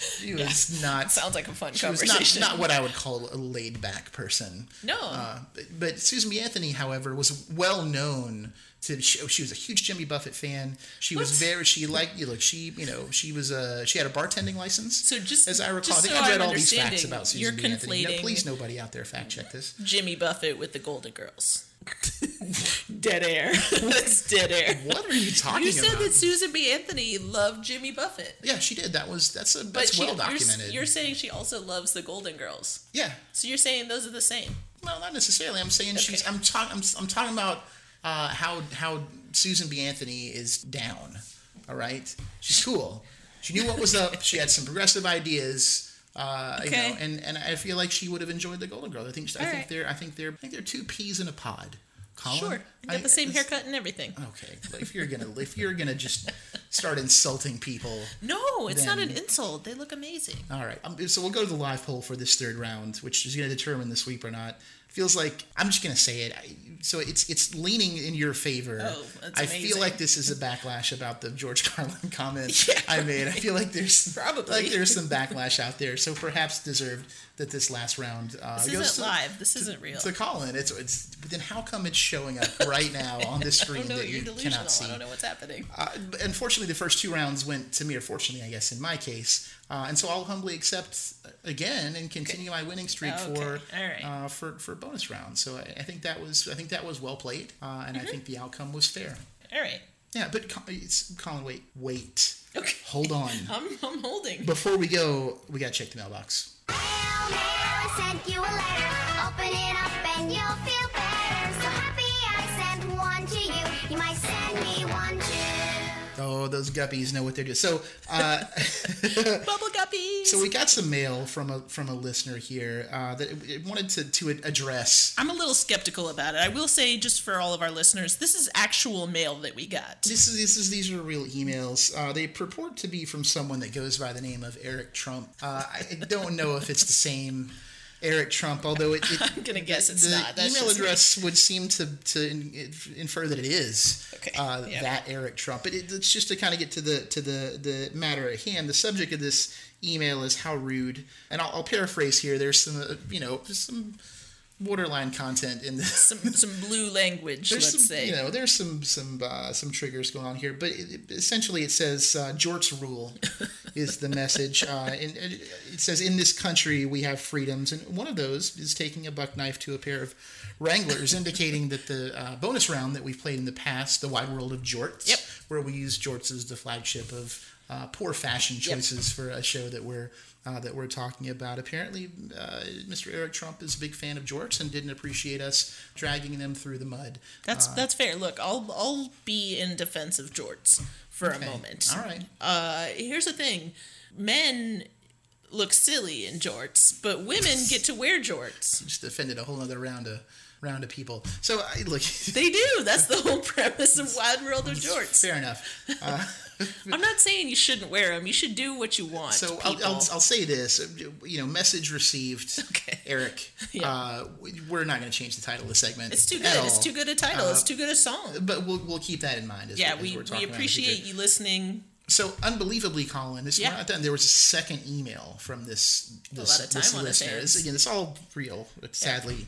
she was *laughs* not. Sounds like a fun conversation. not, not what I would call a laid back person. No. Uh, but, but Susan B. Anthony, however, was well known to. She, oh, she was a huge Jimmy Buffett fan. She was very. She liked you. Look, she you know she was a. She had a bartending license. So just- as I recall, I think so I've read I'm all these facts about Susan you're B. Anthony. No, please, nobody out there fact check this. Jimmy Buffett with the Golden Girls. *laughs* dead air. *laughs* That's dead air. What are you talking about? You said about? that Susan B. Anthony loved Jimmy Buffett. yeah, she did. That was that's a But that's she, well you're, documented. you're saying she also loves the Golden Girls. yeah, So you're saying those are the same. Well, not necessarily. I'm saying she's. I'm talking. I'm, I'm talking about uh, how how Susan B. Anthony is down. All right, she's cool. She knew what was up. *laughs* She had some progressive ideas. Uh, you Okay. know, and, and I feel like she would have enjoyed the Golden Girls. I think I All think right. they're I think they're I think they're two peas in a pod. Collin, Sure. You I- got the same haircut and everything. Okay, but if you're gonna if you're gonna just start insulting people, No, it's not an insult. They look amazing. all right. Um, so we'll go to the live poll for this third round, which is going to determine the sweep or not. Feels like I'm just gonna say it. I, so it's it's leaning in your favor. Oh, that's I feel like this is a backlash about the George *laughs* Carlin comment I made. I feel like there's *laughs* Probably. like there's some backlash out there. So perhaps deserved that this last round uh, This goes isn't to, live. This isn't real. to Collin. It's it's. But then how come it's showing up right now on the *laughs* screen know. that delusional. cannot see? I don't know what's happening. Uh, unfortunately, the first two rounds went to me, or fortunately, I guess, in my case. Uh, and so I'll humbly accept again and continue my winning streak Okay. for right. uh, for for bonus round. So I, I think that was I think that was well played, uh, and Mm-hmm. I think the outcome was fair. All right. Yeah, but Collin, wait, wait, Okay. hold on. *laughs* I'm, I'm holding. Before we go, we gotta check the mailbox. You a letter. Open it up and you'll feel better. So happy I sent one to you. You might too. Oh, those guppies know what they're doing. So, uh, *laughs* Bubble guppies. so we got some mail from a from a listener here uh, that it, it wanted to to address. I'm a little skeptical about it. I will say, just for all of our listeners, this is actual mail that we got. This is this is these are real emails. Uh, they purport to be from someone that goes by the name of Eric Trump. Uh, I don't know if it's the same Eric Trump, although it, it *laughs* I'm gonna guess it's the not. That's email just me. address would seem to to infer that it is Okay, uh, yeah. that Eric Trump. But it, it's just to kind of get to the to the the matter at hand. The subject of this email is how rude, and I'll, I'll paraphrase here. There's some uh, you know some borderline content in this. Some some blue language, There's let's some, say. you know, there's some some uh, some triggers going on here, but it, essentially it says uh, Jort's rule *laughs* is the message, uh, and, and it says in this country we have freedoms, and one of those is taking a buck knife to a pair of Wranglers, *laughs* indicating that the uh, bonus round that we've played in the past, the Wide World of Jorts, Yep. where we use Jorts as the flagship of uh, poor fashion Yep. choices for a show that we're uh, that we're talking about. Apparently, uh, Mr. Eric Trump is a big fan of jorts and didn't appreciate us dragging them through the mud. That's Uh, that's fair. Look, I'll I'll be in defense of jorts for okay. a moment. All right. Uh, here's the thing: men look silly in jorts, but women get to wear jorts. *laughs* Just offended a whole other round of round of people. So I look. They do. That's the *laughs* whole premise of Wide World of Jorts. Fair enough. *laughs* I'm not saying you shouldn't wear them. You should do what you want. So I'll. I'll, I'll say this, you know, message received, *laughs* Okay. Eric. *laughs* Yeah. Uh, we- we're not going to change the title of the segment. it's too good. It's too good a title. Uh, it's too good a song. But we'll, we'll keep that in mind. As, Yeah, as we, we're talking we about in the appreciate you listening. So unbelievably, Collin, this Yeah. not done. There was a second email from this this, lot of time this listener. This- Again, it's all real, sadly,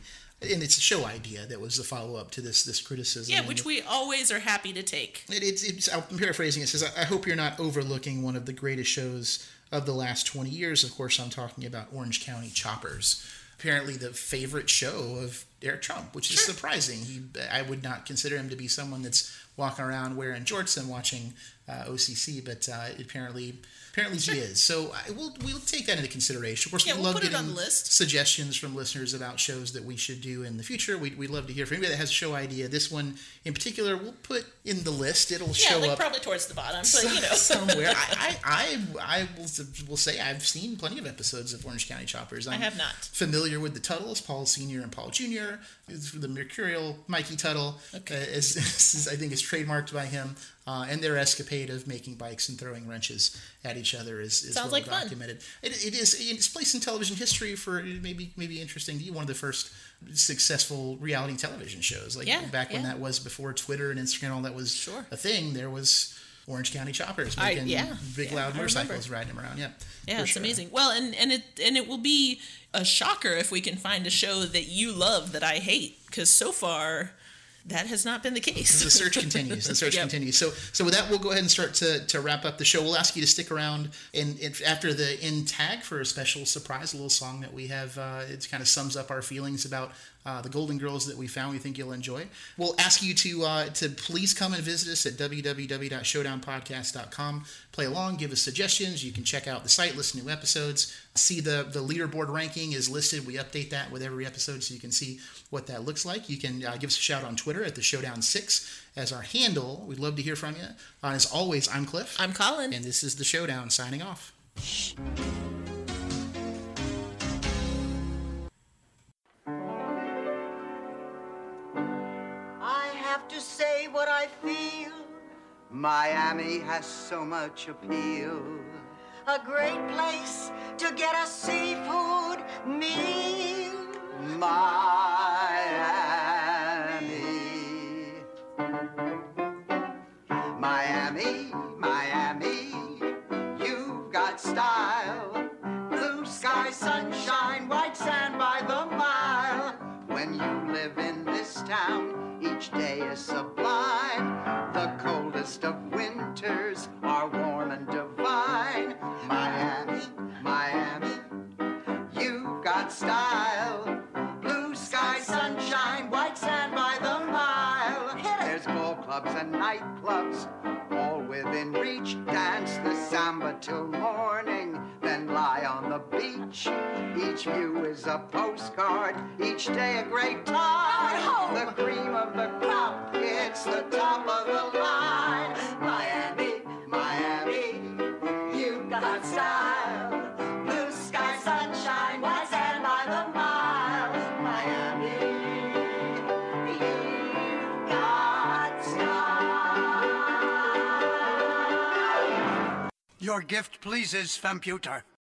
and it's a show idea that was the follow up to this this criticism. Yeah, which we always are happy to take. It, it's, it's, I'm paraphrasing. It says, I hope you're not overlooking one of the greatest shows of the last 20 years. Of course, I'm talking about Orange County Choppers. Apparently, the favorite show of Eric Trump, which is surprising. He, I would not consider him to be someone that's walking around wearing jorts and watching uh, OCC, but uh, apparently, apparently he is. So I, we'll we'll take that into consideration. Of course, Yeah, we we'll love getting on the list. suggestions from listeners about shows that we should do in the future. We'd, we'd love to hear from anybody that has a show idea. This one in particular, we'll put in the list. It'll Yeah, show like up probably towards the bottom, but you know. *laughs* somewhere. I, I, *laughs* I, I will, will say I've seen plenty of episodes of Orange County Choppers. I'm have not. Familiar with the Teutuls, Paul Senior and Paul Junior. The Mercurial Mikey Teutul, uh, is, *laughs* is, I think, is trademarked by him. Uh, and their escapade of making bikes and throwing wrenches at each other is, is Sounds well like documented. It, it is it's placed in television history for maybe maybe interesting to you. One of the first successful reality television shows, like Yeah, back when yeah. that was before Twitter and Instagram, all that was Sure. a thing. There was Orange County Choppers I- yeah, big yeah, loud I motorcycles riding them around. Yeah, Yeah, it's sure. amazing. Well, and and it and it will be a shocker if we can find a show that you love that I hate because so far that has not been the case. the search continues. The *laughs* search Yep. continues. So, so with that, we'll go ahead and start to, to wrap up the show. We'll ask you to stick around and, and after the end tag for a special surprise, a little song that we have. Uh, it kind of sums up our feelings about uh, the Golden Girls that we found. We think you'll enjoy. We'll ask you to uh, to please come and visit us at www.showdownpodcast.com. Play along, give us suggestions. You can check out the site, listen to new episodes, see the the leaderboard ranking is listed. We update that with every episode, so you can see what that looks like. You can uh, give us a shout on Twitter at the Showdown Six as our handle. We'd love to hear from you. Uh, as always, I'm Cliff, I'm Collin. and this is the Showdown. Signing off. to say what I feel. Miami has so much appeal. A great place to get a seafood meal. Miami. Miami, Miami, you've got style. Blue sky, sunshine, white sand by the mile. When you live in this town, each day is sublime. The coldest of winters are warm and divine. Miami, Miami, you got style. Blue sky, sunshine, white sand by the mile. There's ball clubs and nightclubs, all within reach. Dance the samba till morning, on the beach. Each view is a postcard, each day a great time. The cream of the crop, it's the top of the line. Miami, Miami, you got style. Blue sky, sunshine, white sand by the mile. Miami, you got style. Your gift pleases, Femputer.